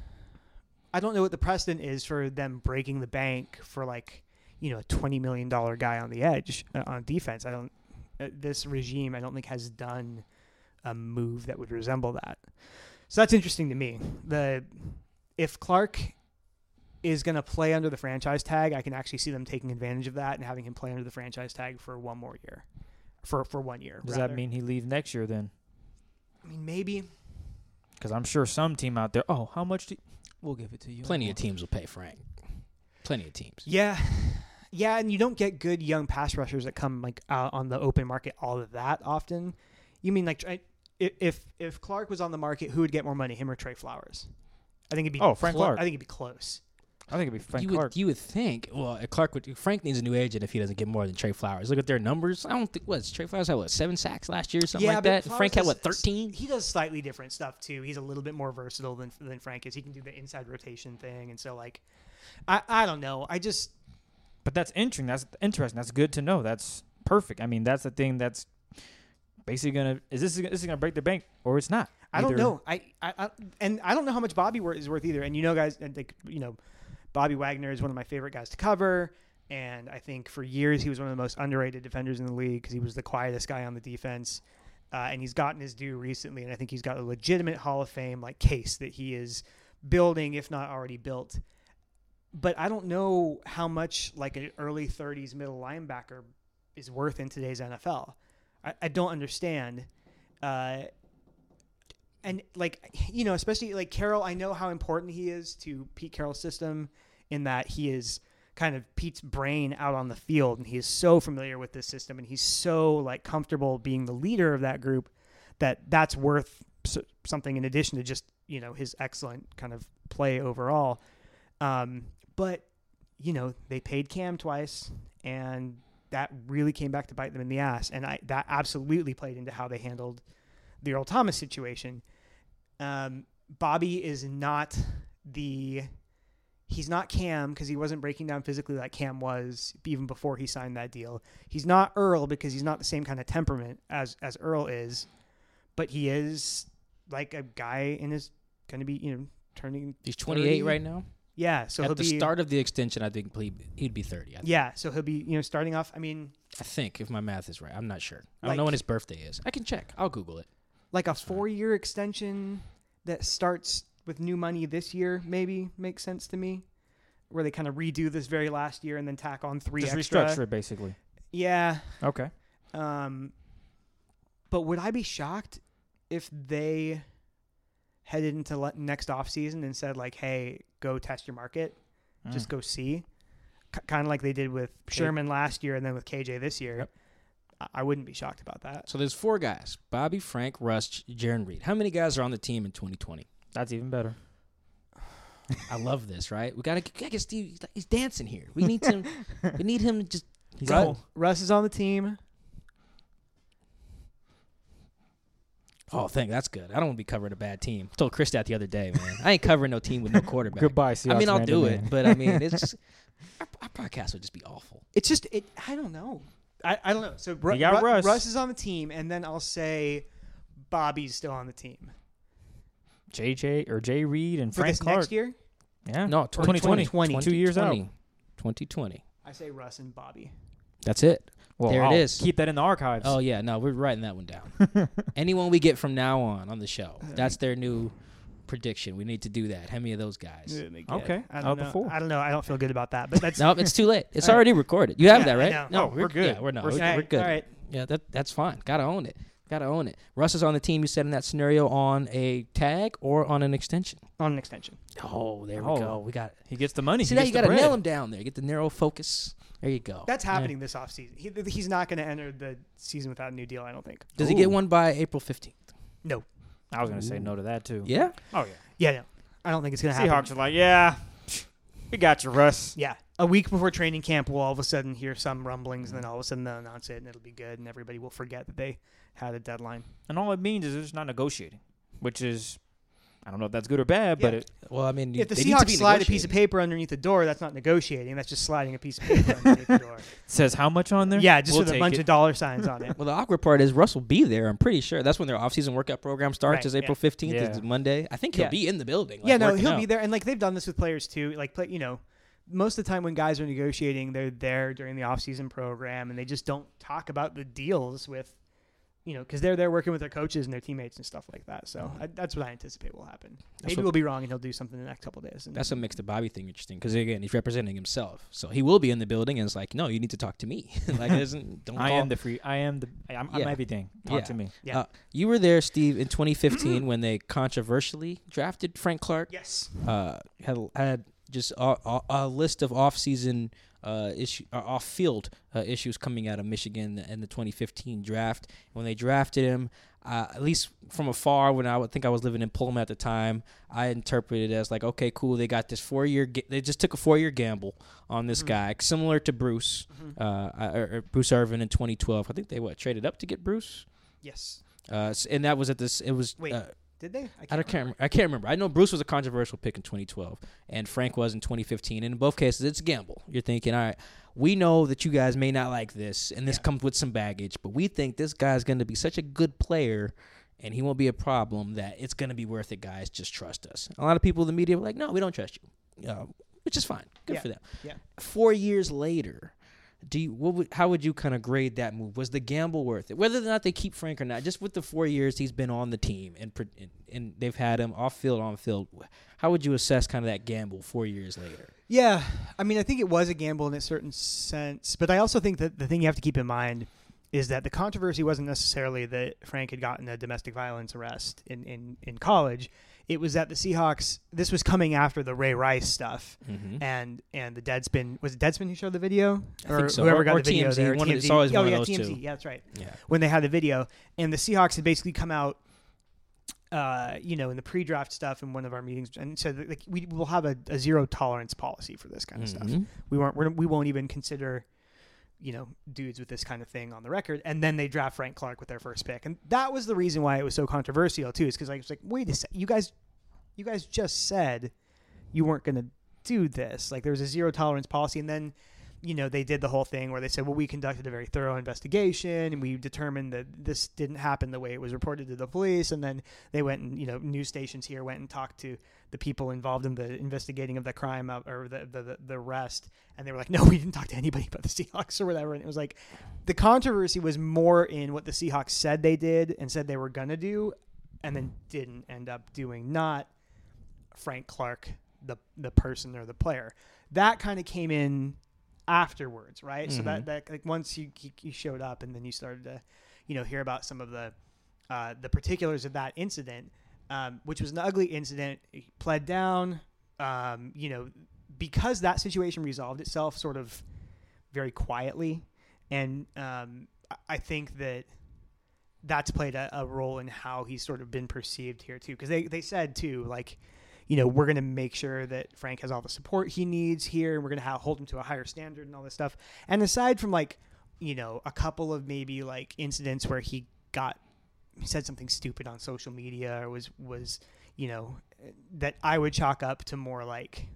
I don't know what the precedent is for them breaking the bank for like, you know, a twenty million dollar guy on the edge uh, on defense. I don't. Uh, this regime, I don't think, has done a move that would resemble that. So that's interesting to me. The if Clark is going to play under the franchise tag, I can actually see them taking advantage of that and having him play under the franchise tag for one more year, for for one year. Does rather. that mean he leaves next year then? I mean, maybe. Because I'm sure some team out there. Oh, how much? Do we'll give it to you. Plenty of teams will pay Frank. Plenty of teams. Yeah, yeah, and you don't get good young pass rushers that come like out on the open market all of that often. You mean like I- i- if if Clark was on the market, who would get more money, him or Trey Flowers? I think it'd be Oh, Frank clo- Clark. I think it'd be close. I think it'd be Frank you would, Clark. you would think. Well, Clark would. Frank needs a new agent if he doesn't get more than Trey Flowers. Look at their numbers. I don't think what Trey Flowers had what seven sacks last year, or something yeah, like that. Flowers Frank had what thirteen. He does slightly different stuff too. He's a little bit more versatile than than Frank is. He can do the inside rotation thing, and so like, I I don't know. I just But that's interesting. That's interesting. That's good to know. That's perfect. I mean, that's the thing that's basically gonna is this this gonna break the bank or it's not. I don't know. I, I, I and I don't know how much Bobby is worth either. And you know, guys, and like you know, Bobby Wagner is one of my favorite guys to cover. And I think for years he was one of the most underrated defenders in the league because he was the quietest guy on the defense. Uh, and he's gotten his due recently, and I think he's got a legitimate Hall of Fame like case that he is building, if not already built. But I don't know how much like an early 30s middle linebacker is worth in today's NFL. I, I don't understand. Uh, and like you know, especially like Carroll, I know how important he is to Pete Carroll's system in that he is kind of Pete's brain out on the field, and he is so familiar with this system, and he's so like comfortable being the leader of that group that that's worth something in addition to just you know his excellent kind of play overall. Um, but you know, they paid Cam twice, and that really came back to bite them in the ass. And I that absolutely played into how they handled the Earl Thomas situation. Um, Bobby is not the he's not Cam because he wasn't breaking down physically like Cam was even before he signed that deal. He's not Earl because he's not the same kind of temperament as as Earl is, but he is like a guy in his going to be you know turning He's 28 30. right now. Yeah. So he'll At the be start of the extension, I think he'd he'd be 30. I, yeah. So he'll be you know starting off. I mean I think if my math is right. I'm not sure. I don't know when his birthday is. I can check. I'll Google it. like a four year extension that starts with new money this year maybe makes sense to me. Where they kind of redo this very last year and then tack on three Just extra. restructure it basically. Yeah, Okay. Um, but would I be shocked if they headed into le- next off season and said like, "Hey, go test your market, just Mm. go see," K- kind of like they did with Sherman last year and then with KJ this year. Yep. I-, I wouldn't be shocked about that. So there's four guys: Bobby, Frank, Russ, Jarran Reed. How many guys are on the team in 2020? That's even better. I love this. Right? We gotta, gotta get Steve. he's dancing here. We need him. we need him to just. He's Russ, all, Russ is on the team. Oh, thank. That's good. I don't want to be covering a bad team. I told Chris that the other day, man. I ain't covering no team with no quarterback. Goodbye, I mean, I'll man do man. it, but I mean, it's just, our, our podcast would just be awful. It's just it. I don't know. I, I don't know. So Ru- You got Ru- Russ. Russ is on the team, and then I'll say Bobby's still on the team JJ or Jay Reed and for Frank this Clark. next year. Yeah. No, 2020. 2020. Two years out. 2020. I say Russ and Bobby. That's it. Well, There it I'll is. Keep that in the archives. Oh yeah, no, we're writing that one down. Anyone we get from now on on the show, that's their new prediction. We need to do that. How many of those guys? Okay. I Out don't of know. four. I don't know. I don't feel good about that. But that's No, it's too late. It's All right. already recorded. You have Yeah, that, right? know. No, Oh, we're good. Yeah, we're not. We're we're, we're good. All right. Yeah, that that's fine. Gotta own it. Gotta own it. Russ is on the team. You said in that scenario on a tag or on an extension. On an extension. Oh, there we Oh. go. We got. He gets the money. See he now you got to bread. nail him down there. Get the narrow focus. There you go. That's Yeah. happening this offseason. He, he's not going to enter the season without a new deal, I don't think. Does he get one by April fifteenth? No. I was gonna say no to that too. Yeah. Oh yeah. Yeah, no. I don't think it's going to happen. Seahawks are like, yeah, we got you, Russ. Yeah. A week before training camp, we'll all of a sudden hear some rumblings, and then all of a sudden they'll announce it, and it'll be good, and everybody will forget that they had a deadline. And all it means is they're just not negotiating, which is, I don't know if that's good or bad, but Yeah. it, Well, I mean, if the they need to Seahawks be slide a piece of paper underneath the door, that's not negotiating. That's just sliding a piece of paper underneath the door. says how much on there. Yeah, just We'll with a bunch it. of dollar signs on it. Well, the awkward part is Russ will be there. I'm pretty sure that's when their off-season workout program starts. Right, is yeah. April 15th. Yeah. Is Monday. I think he'll Yeah. be in the building. like, yeah, no, he'll out. be there, and like they've done this with players too. Like, play, you know, most of the time when guys are negotiating, they're there during the off-season program, and they just don't talk about the deals with, you know, because they're there working with their coaches and their teammates and stuff like that. So I, that's what I anticipate will happen. Maybe what- we'll be wrong, and he'll do something in the next couple days. And That's what makes the Bobby thing interesting because again, he's representing himself, so he will be in the building, and it's like, no, you need to talk to me. like, it isn't, don't I call. am the free. I am the. I'm, I'm everything. Talk Yeah. to me. Yeah. Uh, you were there, Steve, in 2015 when they controversially drafted Frank Clark. yes, uh, had had just a, a, a list of off-season uh, issue, uh, off-field uh, issues coming out of Michigan in the 2015 draft. When they drafted him, uh, at least from afar, when I would think I was living in Pullman at the time, I interpreted it as like, okay, cool, they got this four-year, ga- they just took a four-year gamble on this Mhm. guy, similar to Bruce, Mhm. uh, or, or Bruce Irvin in 2012. I think they what traded up to get Bruce, yes. uh, and that was at this. It was Wait, uh, Did they? I don't can't remember. I can't remember. I know Bruce was a controversial pick in 2012, and Frank was in 2015. And in both cases, it's a gamble. You're thinking, all right, we know that you guys may not like this, and this Yeah. comes with some baggage, but we think this guy's going to be such a good player, and he won't be a problem. That it's going to be worth it, guys. Just trust us. A lot of people in the media were like, no, we don't trust you, uh, which is fine. Good Yeah. for them. Yeah. Four years later. Do you, what would, how would you kind of grade that move? Was the gamble worth it? Whether or not they keep Frank or not, just with the four years he's been on the team and and, they've had him off field, on field, how would you assess kind of that gamble four years later? Yeah, I mean, I think it was a gamble in a certain sense, but I also think that the thing you have to keep in mind is that the controversy wasn't necessarily that Frank had gotten a domestic violence arrest in, in, in college. It was that the Seahawks. This was coming after the Ray Rice stuff, Mm-hmm. and and the Deadspin was it Deadspin who showed the video, or so. whoever Or- got or the video TMZ, there. one of TMZ. always oh one of yeah, those TMZ. two. Yeah, that's right. Yeah. When they had the video, and the Seahawks had basically come out uh, you know, in the pre-draft stuff in one of our meetings, and said like we will have a, a zero tolerance policy for this kind of stuff. Mhm. We weren't we're, we won't even consider, you know, dudes with this kind of thing on the record. And then they draft Frank Clark with their first pick, and that was the reason why it was so controversial too. Is because I was like, wait a sec, you guys, you guys just said you weren't going to do this. Like there was a zero tolerance policy, and then you know they did the whole thing where they said, well, we conducted a very thorough investigation, and we determined that this didn't happen the way it was reported to the police. And then they went and you know news stations here went and talked to the people involved in the investigating of the crime or the, the the arrest, and they were like, no, we didn't talk to anybody but the Seahawks or whatever. And it was like the controversy was more in what the Seahawks said they did and said they were gonna do, and then didn't end up doing, not Frank Clark, the the person or the player. That kind of came in afterwards, right? So that Mhm. that like once you you showed up and then you started to, you know, hear about some of the uh, the particulars of that incident, um, which was an ugly incident. He pled down, um, you know, because that situation resolved itself sort of very quietly, and um, I- I think that that's played a, a role in how he's sort of been perceived here too. Because they they said too, like, you know, we're going to make sure that Frank has all the support he needs here, and we're going to hold him to a higher standard and all this stuff. And aside from like, you know, a couple of maybe like incidents where he got he said something stupid on social media or was was you know that I would chalk up to more like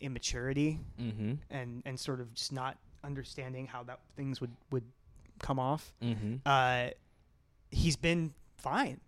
immaturity Mhm. and and sort of just not understanding how that things would would come off. Mhm. Uh, he's been fine.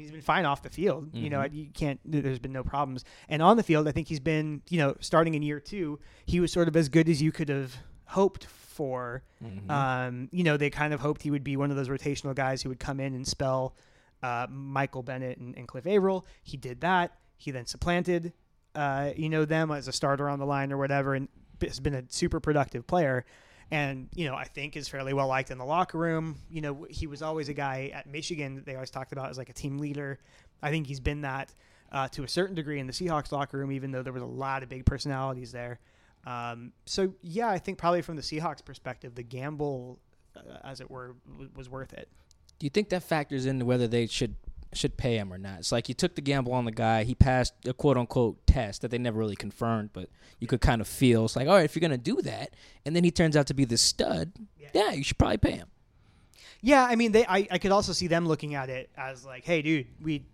He's been fine off the field. You know, you can't. There's been no problems. And on the field, I think he's been. You know, starting in year two, he was sort of as good as you could have hoped for. Mhm. Um, you know, they kind of hoped he would be one of those rotational guys who would come in and spell uh, Michael Bennett and, and Cliff Avril. He did that. He then supplanted, uh, you know, them as a starter on the line or whatever, and has been a super productive player. And you know, I think is fairly well liked in the locker room. You know, he was always a guy at Michigan that they always talked about as like a team leader. I think he's been that uh, to a certain degree in the Seahawks locker room, even though there was a lot of big personalities there. Um, so yeah, I think probably from the Seahawks perspective, the gamble, uh, as it were, w- was worth it. Do you think that factors into whether they should should pay him or not? It's like you took the gamble on the guy. He passed a quote unquote test that they never really confirmed, but you could kind of feel it's like, all right, if you're gonna do that, and then he turns out to be this stud, Yeah. yeah, you should probably pay him. Yeah, I mean, they. I, I could also see them looking at it as like, hey, dude, we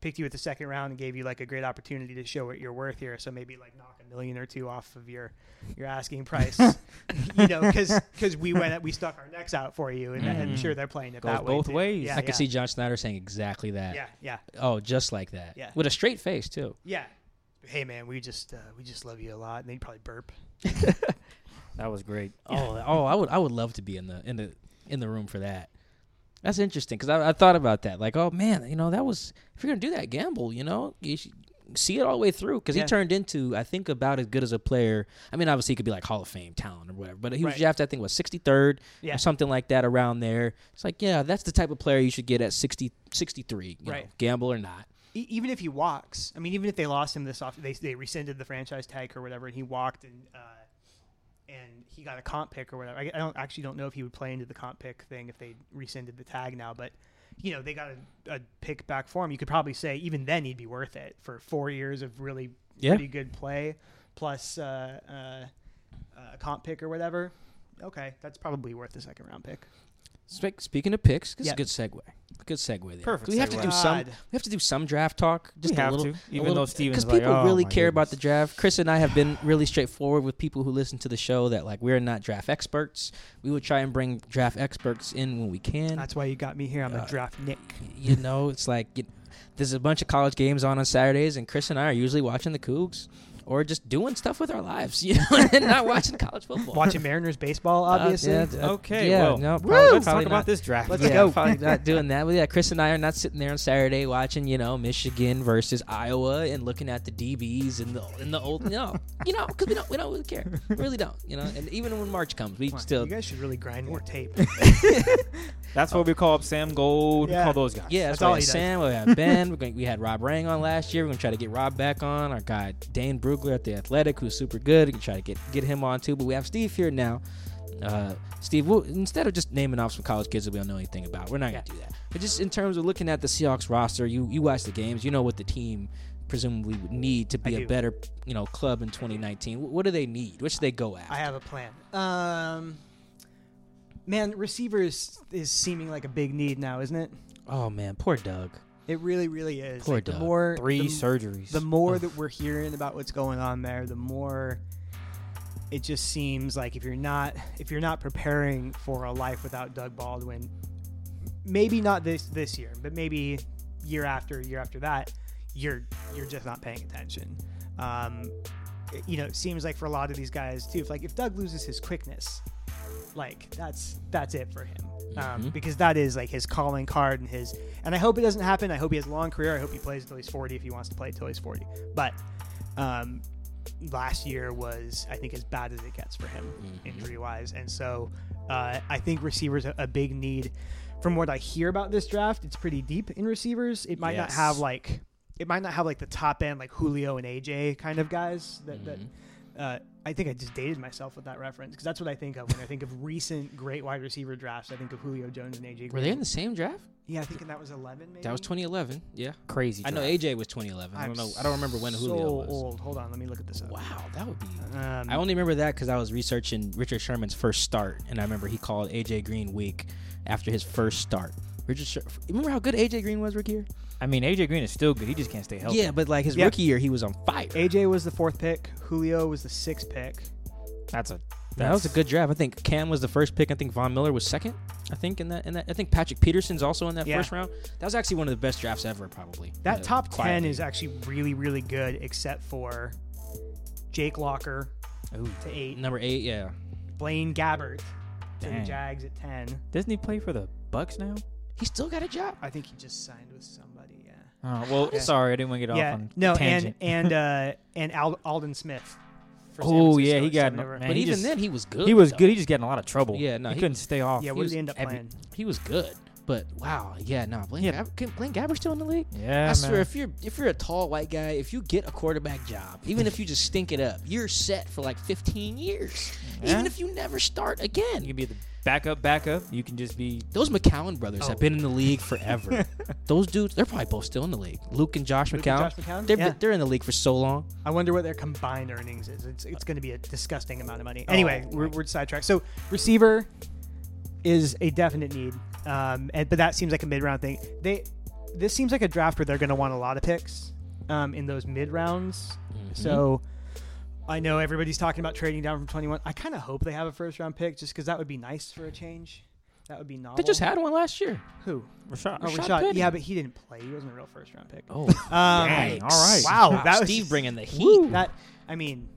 picked you at the second round and gave you like a great opportunity to show what you're worth here. So maybe like knock a million or two off of your your asking price, you know, because because we went we stuck our necks out for you, and I'm Mhm. sure they're playing it Goes that way both too. ways. Yeah, I could yeah. see John Schneider saying exactly that. Yeah, yeah, Oh, just like that. Yeah. With a straight face too. yeah. Hey man, we just uh, we just love you a lot, and they'd probably burp. That was great. Oh, oh, I would, I would love to be in the in the in the room for that. That's interesting because I, I thought about that. Like, oh man, you know, that was if you're gonna do that gamble, you know, you see it all the way through because Yeah. he turned into I think about as good as a player. I mean, obviously he could be like Hall of Fame talent or whatever, but he was Right. drafted I think was 63rd Yeah. or something like that around there. It's like, yeah, that's the type of player you should get at 60, 63. You Right. know, gamble or not. E- even if he walks, I mean, even if they lost him this off, they they rescinded the franchise tag or whatever, and he walked and uh, and he got a comp pick or whatever. I, I don't actually don't know if he would play into the comp pick thing if they rescinded the tag now, but you know they got a, a pick back for him. You could probably say even then he'd be worth it for four years of really Yeah. pretty good play plus uh, uh, a comp pick or whatever. Okay, that's probably worth the second round pick. Spe- Speaking of picks, this Yeah. is a good segue. Good segue there. Perfect We have to do some. God. We have to do some draft talk. Just we a have little. to, even though Steven's because people like, really oh, my care about the draft. Chris and I have been really straightforward with people who listen to the show that like we're not draft experts. We would try and bring draft experts in when we can. That's why you got me here. I'm Uh, a draft Nick. you know, it's like you, there's a bunch of college games on on Saturdays, and Chris and I are usually watching the Cougs or just doing stuff with our lives, you know, and not watching college football. Watching Mariners baseball, Uh, obviously. yeah, uh, Okay, yeah, well, no, woo, let's probably talk not. about this draft. Let's yeah, go. Probably not doing that. But yeah, Chris and I are not sitting there on Saturday watching, you know, Michigan versus Iowa and looking at the DBs and the in the old, no, you know, because we don't we don't really care, we really don't, you know. And even when March comes, we Come on, still, you guys should really grind more tape. That's what we call up Sam Gold. Yeah. We call those guys. yeah, That's that's, all he had does. Sam, we had Ben, we're going, we had Rob Rang on last year. We're gonna try to get Rob back on. Our guy Dane Brugler at the Athletic, who's super good. We can try to get get him on too. But we have Steve here now. Uh, Steve, we'll, instead of just naming off some college kids that we don't know anything about, we're not gonna do that. But just in terms of looking at the Seahawks roster, you you watch the games, you know what the team presumably would need to be a better, you know, club in 2019. What do they need? What should they go after? I have a plan. Um, man, receivers is seeming like a big need now, isn't it? oh man, poor Doug. It really, really is. Poor like, the Doug. more Three the, surgeries. the more Ugh. that we're hearing about what's going on there, the more it just seems like if you're not if you're not preparing for a life without Doug Baldwin, maybe not this this year, but maybe year after year after that, you're you're just not paying attention. Um, you know, it seems like for a lot of these guys too, if like if Doug loses his quickness, like that's that's it for him. Um, Mhm. because that is like his calling card and his and I hope it doesn't happen. I hope he has a long career. I hope he plays until he's 40 if he wants to play until he's 40. But um, last year was I think as bad as it gets for him Mhm. injury wise, and so uh, I think receivers a, a big need. From what I hear about this draft, it's pretty deep in receivers. It might not have like it might not have like the top end like Julio and AJ kind of guys that, that Mhm. uh, I think I just dated myself with that reference because that's what I think of when I think of recent great wide receiver drafts. I think of Julio Jones and AJ. Were they in the same draft? Yeah, I think that was 11. Maybe That was 2011. Yeah, Crazy. I know. AJ was 2011. I I'm don't know. I don't remember when so Julio was. old. Hold on, let me look at this up. Wow, that would be. Um, I only remember that because I was researching Richard Sherman's first start, and I remember he called AJ Green weak after his first start. Richard, Sher- remember how good AJ Green was rookie year? I mean, AJ Green is still good. He just can't stay healthy. Yeah, but like his Yeah. rookie year, he was on fire. AJ was the fourth pick. Julio was the sixth pick. that's a that was a good draft. I think Cam was the first pick. I think Von Miller was second. I think in that. In that, I think Patrick Peterson's also in that Yeah. first round. That was actually one of the best drafts ever, probably. That Uh, top 10 quietly. is actually really, really good, except for Jake Locker Ooh. to eight, number eight. Yeah, Blaine Gabbert to the Dang. Jags at 10. Doesn't he play for the Bucs now? he still got a job. I think he just signed with somebody. Yeah. Oh well, Yeah. sorry, I didn't want to get yeah. off on no, a tangent. and and uh, and Al- Aldon Smith. Oh, yeah, he got coming no- man, but he even just- then, he was good. he was though. good. He just got in a lot of trouble. Yeah, no, he, he- couldn't stay off. Yeah, he what was did he end up every- playing? He was good. But wow, yeah, no, Blaine, Yeah. Gab- can Blaine Gabbert still in the league? Yeah, I swear, if you're if you're a tall white guy, if you get a quarterback job, even if you just stink it up, you're set for like 15 years. Yeah. Even if you never start again. You can be the backup, backup. You can just be. Those McCown brothers Oh. have been in the league forever. Those dudes, they're probably both still in the league. Luke and Josh Luke McCown. and Josh McCown? They're, Yeah. they're in the league for so long. I wonder what their combined earnings is. It's, it's going to be a disgusting amount of money. Anyway, Oh, we're, we're sidetracked. So receiver is a definite need, um, and, but that seems like a mid round thing. They this seems like a draft where they're going to want a lot of picks um, in those mid rounds. Mhm. So I know everybody's talking about trading down from 21. I kind of hope they have a first round pick just because that would be nice for a change. That would be novel. they just had one last year. who? Rashaad. Oh, Rashaad Rashaad. Penny. Yeah, but he didn't play. He wasn't a real first round pick. Oh, Um, Dang, all right. Wow, that was Steve bringing the heat. Woo, that I mean,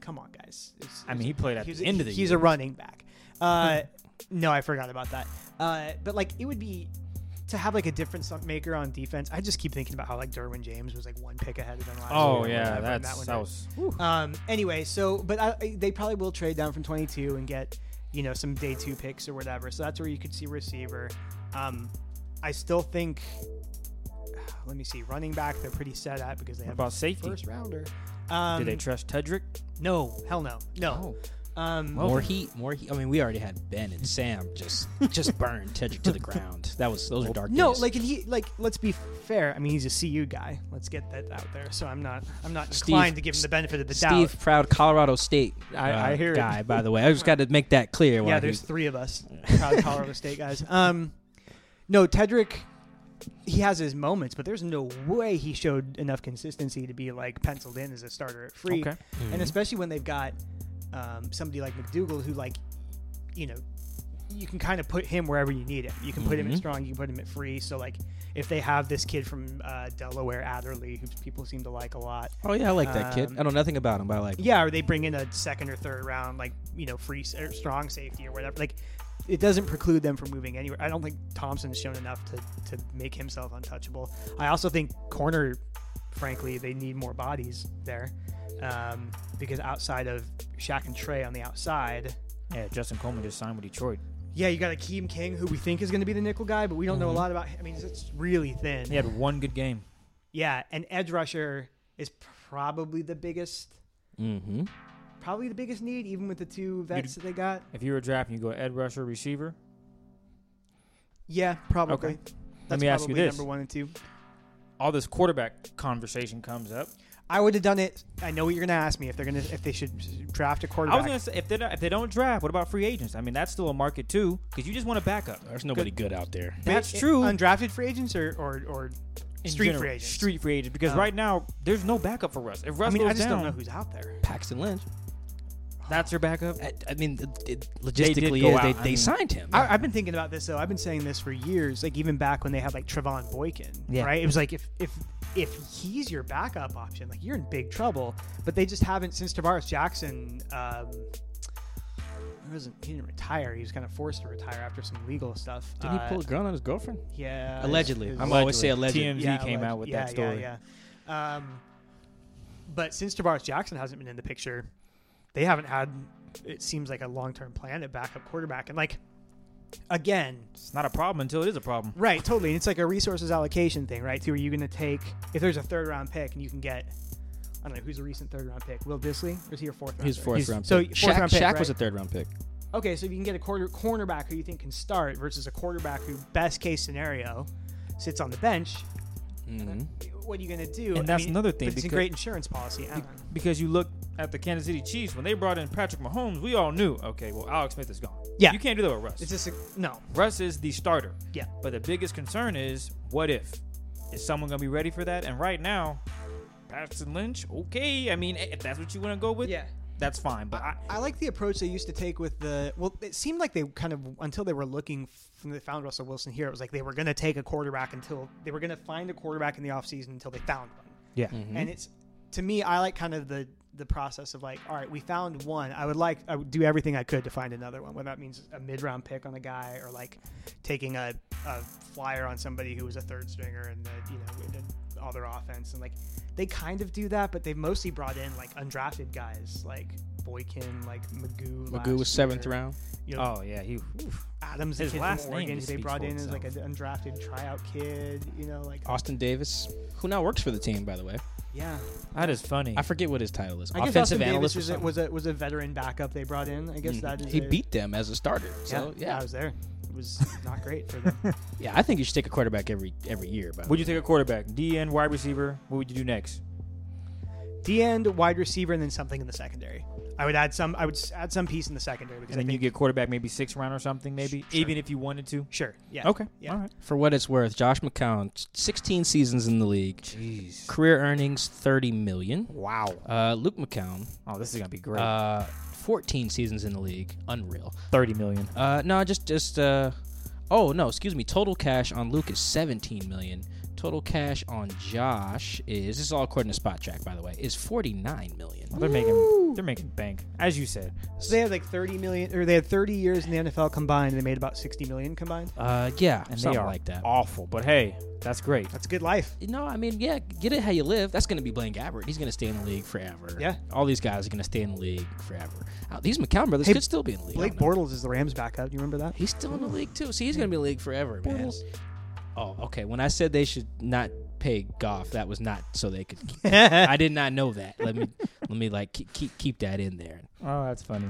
come on, guys. It's- I mean, he played at he's the a, end of the he's year. a running back. Uh, no, I forgot about that. Uh, but like, it would be to have like a difference maker on defense. I just keep thinking about how like Derwin James was like one pick ahead of them last Oh year. or yeah, that's one that was. Um. Anyway, so but I, they probably will trade down from 22 and get you know some day two picks or whatever. So that's where you could see receiver. Um, I still think. Let me see. Running back, they're pretty set at because they What have about safety? first rounder. Um, Did they trust Tedric? no, hell no, no. Um, Well more heat, more heat. I mean, we already had Ben and Sam just just burned Tedric to the ground. That was those are dark no, days. like and he like. Let's be fair. I mean, he's a CU guy. Let's get that out there. So I'm not. I'm not Steve- inclined to give him the benefit of the doubt. Steve, proud Colorado State I- uh, I hear it. guy. By the way, I just got to make that clear. Yeah, while there's he- three of us, proud Colorado State guys. Um, no, Tedric. He has his moments, but there's no way he showed enough consistency to be like penciled in as a starter at free. Okay. and Mhm. especially when they've got um, somebody like McDougald who like you know you can kind of put him wherever you need him. You can put him at Mhm. strong, you can put him at free. So like if they have this kid from uh, Delaware, Adderley, who people seem to like a lot, oh yeah, I like that kid. um, I know nothing about him, but I like. him. yeah, or they bring in a second or third round like you know free or strong safety or whatever. Like it doesn't preclude them from moving anywhere. I don't think Thompson's shown enough to to make himself untouchable. I also think corner, frankly, they need more bodies there. Um, because outside of Shaq and Tre on the outside, Yeah, Justin Coleman just signed with Detroit. yeah, you got Akeem King, who we think is going to be the nickel guy, but we don't know a Mhm. lot about. Him. I mean, it's really thin. He had one good game. Yeah, and edge rusher is probably the biggest, Mm-hmm. probably the biggest need, even with the two vets that they got. If you were drafting, you go edge Rusher receiver. Yeah, probably. Okay. That's me ask you probably this. Number one and two. All this quarterback conversation comes up. I would have done it. I know what you're gonna ask me if they're gonna if they should draft a quarterback. I was gonna say if they don't, if they don't draft, what about free agents? I mean, that's still a market too, because you just want a backup. There's nobody good out there. That's Wait, true. Undrafted free agents or or, or street general, free agents. Street free agents, because Oh. right now there's no backup for Russ. If Russ I mean, goes I just down, don't know who's out there. Paxton Lynch. That's your backup. I, I mean, it, it logistically, go is out. they, I mean- signed him. I, I've been thinking about this though. I've been saying this for years. Like even back when they had like Trevone Boykin, Yeah. right? It was like if if if he's your backup option, like you're in big trouble. But they just haven't since Tarvaris Jackson. Um, he wasn't he didn't retire. He was kind of forced to retire after some legal stuff. Didn't he Uh, pull a gun on his girlfriend? Yeah, Allegedly. his- I'm always say alleged. TMZ came alleged- out with yeah, that story. Yeah, yeah. Um, but since Tarvaris Jackson hasn't been in the picture, they haven't had. It seems like a long-term plan at backup quarterback, and like again, It's not a problem until it is a problem. right? Totally, and it's like a resources allocation thing, right? Too, are you going to take if there's a third-round pick and you can get. I don't know who's a recent third-round pick. Will Dissly, or is he a fourth? Round He's rounder? fourth He's- round. so pick. fourth Shaq, round pick, Shaq was a third round pick. Okay, so if you can get a quarter cornerback who you think can start versus a quarterback who, best case scenario, sits on the bench, Mhm. what are you going to do? And I that's mean, another thing but It's a because- great insurance policy. Be- because you look at the Kansas City Chiefs when they brought in Patrick Mahomes, we all knew, okay, well Alex Smith is gone. Yeah. you can't do that with Russ. It's just a, no. Russ is the starter. Yeah. But the biggest concern is what if? Is someone gonna be ready for that? And right now, Paxton Lynch, okay. I mean, if that's what you want to go with, Yeah. That's fine. But I, I like the approach they used to take with the. Well, it seemed like they kind of until they were looking from they found Russell Wilson here. It was like they were going to take a quarterback until they were going to find a quarterback in the offseason until they found one. yeah, Mhm. And it's to me, I like kind of the the process of like, all right, we found one. I would like I would do everything I could to find another one. Whether that means a mid round pick on a guy or like taking a, a flyer on somebody who was a third stringer and the you know in the other offense and like they kind of do that, but they've mostly brought in like undrafted guys like Boykin, like McGough. McGough was seventh year. round. You know, Oh yeah, he. oof. Adams, the his last from name Oregon, they brought in as like an undrafted tryout kid. You know, like Austin Davis, who now works for the team, by the way. yeah. That is funny. I forget what his title is. I guess Offensive Austin analyst Davis was a, was a was a veteran backup they brought in. I guess Mhm. that is he a- beat them as a starter. So yeah, yeah, I was there. It was not great for them. yeah. I think you should take a quarterback every every year. By the would you take a quarterback, D end, wide receiver? What would you do next? D end, wide receiver, and then something in the secondary. I would add some. I would s- add some piece in the secondary because And then you think get quarterback maybe six round or something, maybe Sure. even if you wanted to. sure. Yeah. Okay, Yeah. all right. For what it's worth, Josh McCown, 16 seasons in the league, Jeez. career earnings 30 million. Wow. Uh, Luke McCown, Oh, this is gonna be great. uh, 14 seasons in the league, unreal. Thirty million. Uh, no, just just uh, oh no, excuse me. Total cash on Luke is 17 million. Total cash on Josh is this is all according to Spotrac, by the way, is 49 million. They're making they're making bank, as you said. So they had like 30 million, or they had 30 years in the NFL combined. and They made about 60 million combined. Uh, yeah, And something they are like that. awful. But hey, that's great. That's a good life. You know, I mean, yeah, get it how you live. That's going to be Blaine Gabbert. He's going to stay in the league forever. Yeah. All these guys are going to stay in the league forever. Uh, these McCown brothers Hey, could still be in the league. I Blake. Bortles is the Rams backup. You remember that? He's still in the league, too. See, he's going to be in the league forever, man. Bortles. Oh, okay. When I said they should not pay Goff, that was not so they could. Keep, I did not know that. Let me let me like keep keep, keep that in there. Oh, that's funny.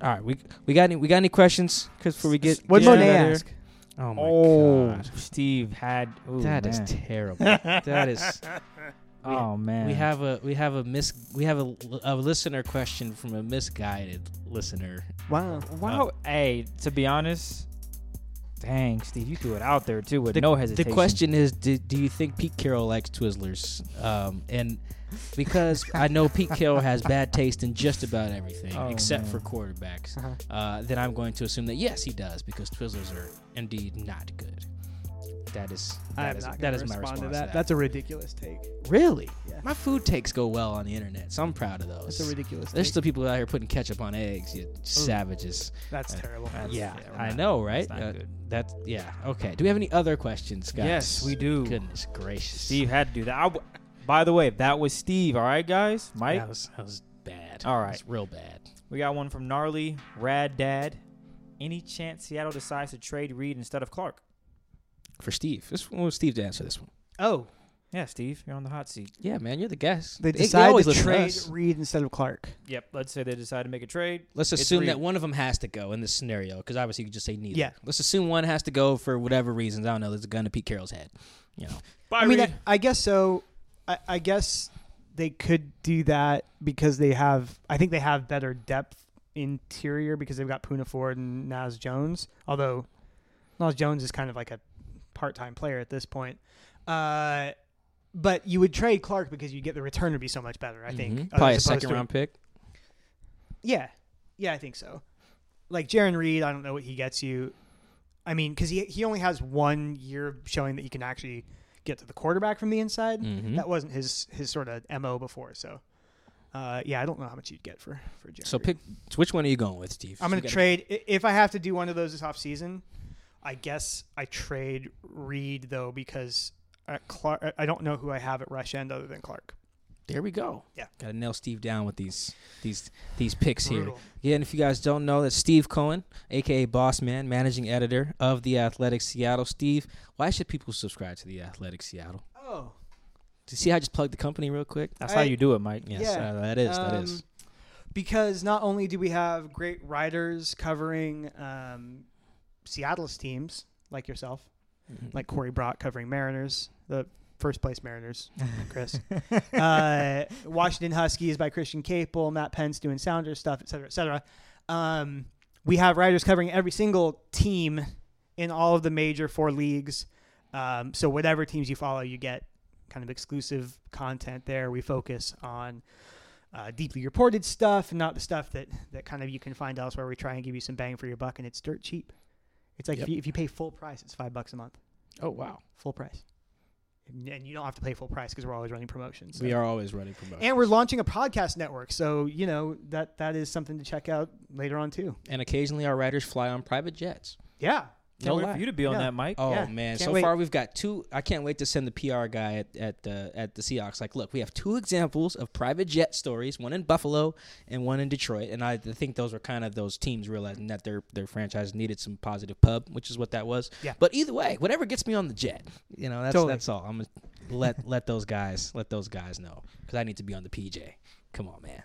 All right, we we got any we got any questions? Because before we get What get Monet ask? Oh my oh, god, Steve had. Ooh, that is terrible. that is. oh man. We have a we have a mis we have a, a listener question from a misguided listener. Wow. Uh, wow. Uh, hey, to be honest, dang, Steve, you threw it out there too with The, no hesitation. the question is, do, do you think Pete Carroll likes Twizzlers? Um, and because I know Pete Carroll has bad taste in just about everything Oh, except man. for quarterbacks, Uh-huh. uh, then I'm going to assume that yes, he does because Twizzlers are indeed not good. That is that I'm is not that my response to that. That's a ridiculous take. really Yeah. my food takes go well on the internet, so I'm proud of those. That's a ridiculous There's take. still people out here putting ketchup on eggs, you savages. That's Uh, terrible. That's- yeah, yeah, I not- know, right? that's Uh. That's yeah. Okay. Do we have any other questions, guys? Yes, we do. Goodness gracious, Steve had to do that. I w- by the way, that was Steve. All right, guys. Mike, That was that was bad. All right, real bad. we got one from gnarly Rad Dad. Any chance Seattle decides to trade Reed instead of Clark? For Steve, this one was Steve to answer this one. Oh, Yeah, Steve, you're on the hot seat. Yeah, man, you're the guest. They they decided always to trade us. Reed instead of Clark. Yep. Let's say they decide to make a trade. Let's It's assume Reed. that one of them has to go in this scenario, because obviously you could just say neither. Yeah. Let's assume one has to go for whatever reasons. I don't know. There's a gun to Pete Carroll's head. You know. Bye, I mean, Reed. I, I guess so. I, I guess they could do that because they have. I think they have better depth interior because they've got Poona Ford and Naz Jones. Although Naz Jones is kind of like a part-time player at this point. Uh, but you would trade Clark because you get the return would be so much better. I think Mhm. as probably a second to- round pick. Yeah, yeah, I think so. Like Jarran Reed, I don't know what he gets you. I mean, because he he only has one year showing that he can actually get to the quarterback from the inside. Mhm. That wasn't his his sort of mo before. So, uh, yeah, I don't know how much you'd get for for Jarran. So Reed. pick. Which one are you going with, Steve? I'm gonna trade i- if I have to do one of those this off season. I guess I trade Reed though because at Clark, I don't know who I have at rush end other than Clark. There we go. Yeah. Got to nail Steve down with these these these picks here. Brutal. Yeah, and if you guys don't know, that's Steve Cohen, aka Boss Man, managing editor of the Athletic Seattle. Steve, why should people subscribe to the Athletic Seattle? Oh, Do you see how I just plugged the company real quick? That's I- how you do it, Mike. Yes, Yeah. uh, that is. that is. Um, Because not only do we have great writers covering um, Seattle's teams, like yourself, Mhm. like Corey Brock covering Mariners, the first place Mariners, Chris. uh, Washington Huskies by Christian Caple, Matt Pentz doing Sounders stuff, et cetera, et cetera. Um, we have writers covering every single team in all of the major four leagues. Um, so whatever teams you follow, you get kind of exclusive content there. We focus on uh, deeply reported stuff, and not the stuff that that kind of you can find elsewhere. We try and give you some bang for your buck, and it's dirt cheap. It's like Yep. if, you, if you pay full price, it's five bucks a month, oh wow, full price, and, and you don't have to pay full price because we're always running promotions. we are always running promotions. and we're launching a podcast network, so you know that that is something to check out later on too. and occasionally our writers fly on private jets. Yeah, Can't No wait lie. for you to be on Yeah. that, Mike. Oh Yeah, man! can't So wait. far we've got two. I can't wait to send the PR guy at at the at the Seahawks. Like, look, we have two examples of private jet stories. One in Buffalo and one in Detroit. And I think those were kind of those teams realizing that their their franchise needed some positive pub, which is what that was. Yeah. But either way, whatever gets me on the jet, you know, that's Totally. that's all. I'm gonna let let those guys let those guys know because I need to be on the PJ. Come on, man.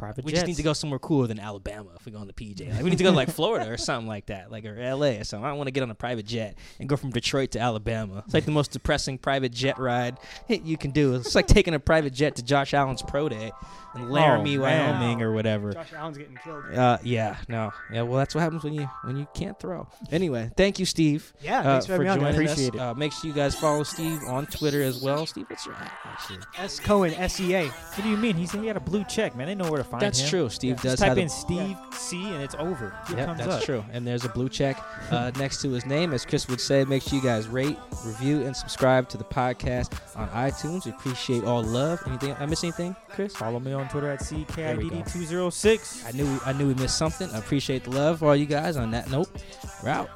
Private We jets. just need to go somewhere cooler than Alabama if we go on the PJ. Like we need to go to like Florida or something like that, like or LA or something. I don't want to get on a private jet and go from Detroit to Alabama. It's like the most depressing private jet ride you can do. It's like taking a private jet to Josh Allen's pro day in Laramie, Oh, man. Wyoming, or whatever. Josh Allen's getting killed. Uh, yeah, no, yeah. Well, that's what happens when you when you can't throw. Anyway, thank you, Steve, Yeah, uh, thanks for having me on. joining guys. us. Uh, make sure you guys follow Steve on Twitter as well. Steve, what's your at? Actually, S Cohen S E A. What do you mean? He said he had a blue check, man. They know where to find that's him. That's true. Steve Just does type have the in Steve C and it's over. It Yep, that's up. true. And there's a blue check uh, next to his name. As Chris would say, make sure you guys rate, review, and subscribe to the podcast on iTunes. We appreciate all love. Anything? I miss anything, Chris? Follow me on Twitter at CKIDD206. I knew I knew we missed something. I appreciate the love for all you guys. On that note, we're out.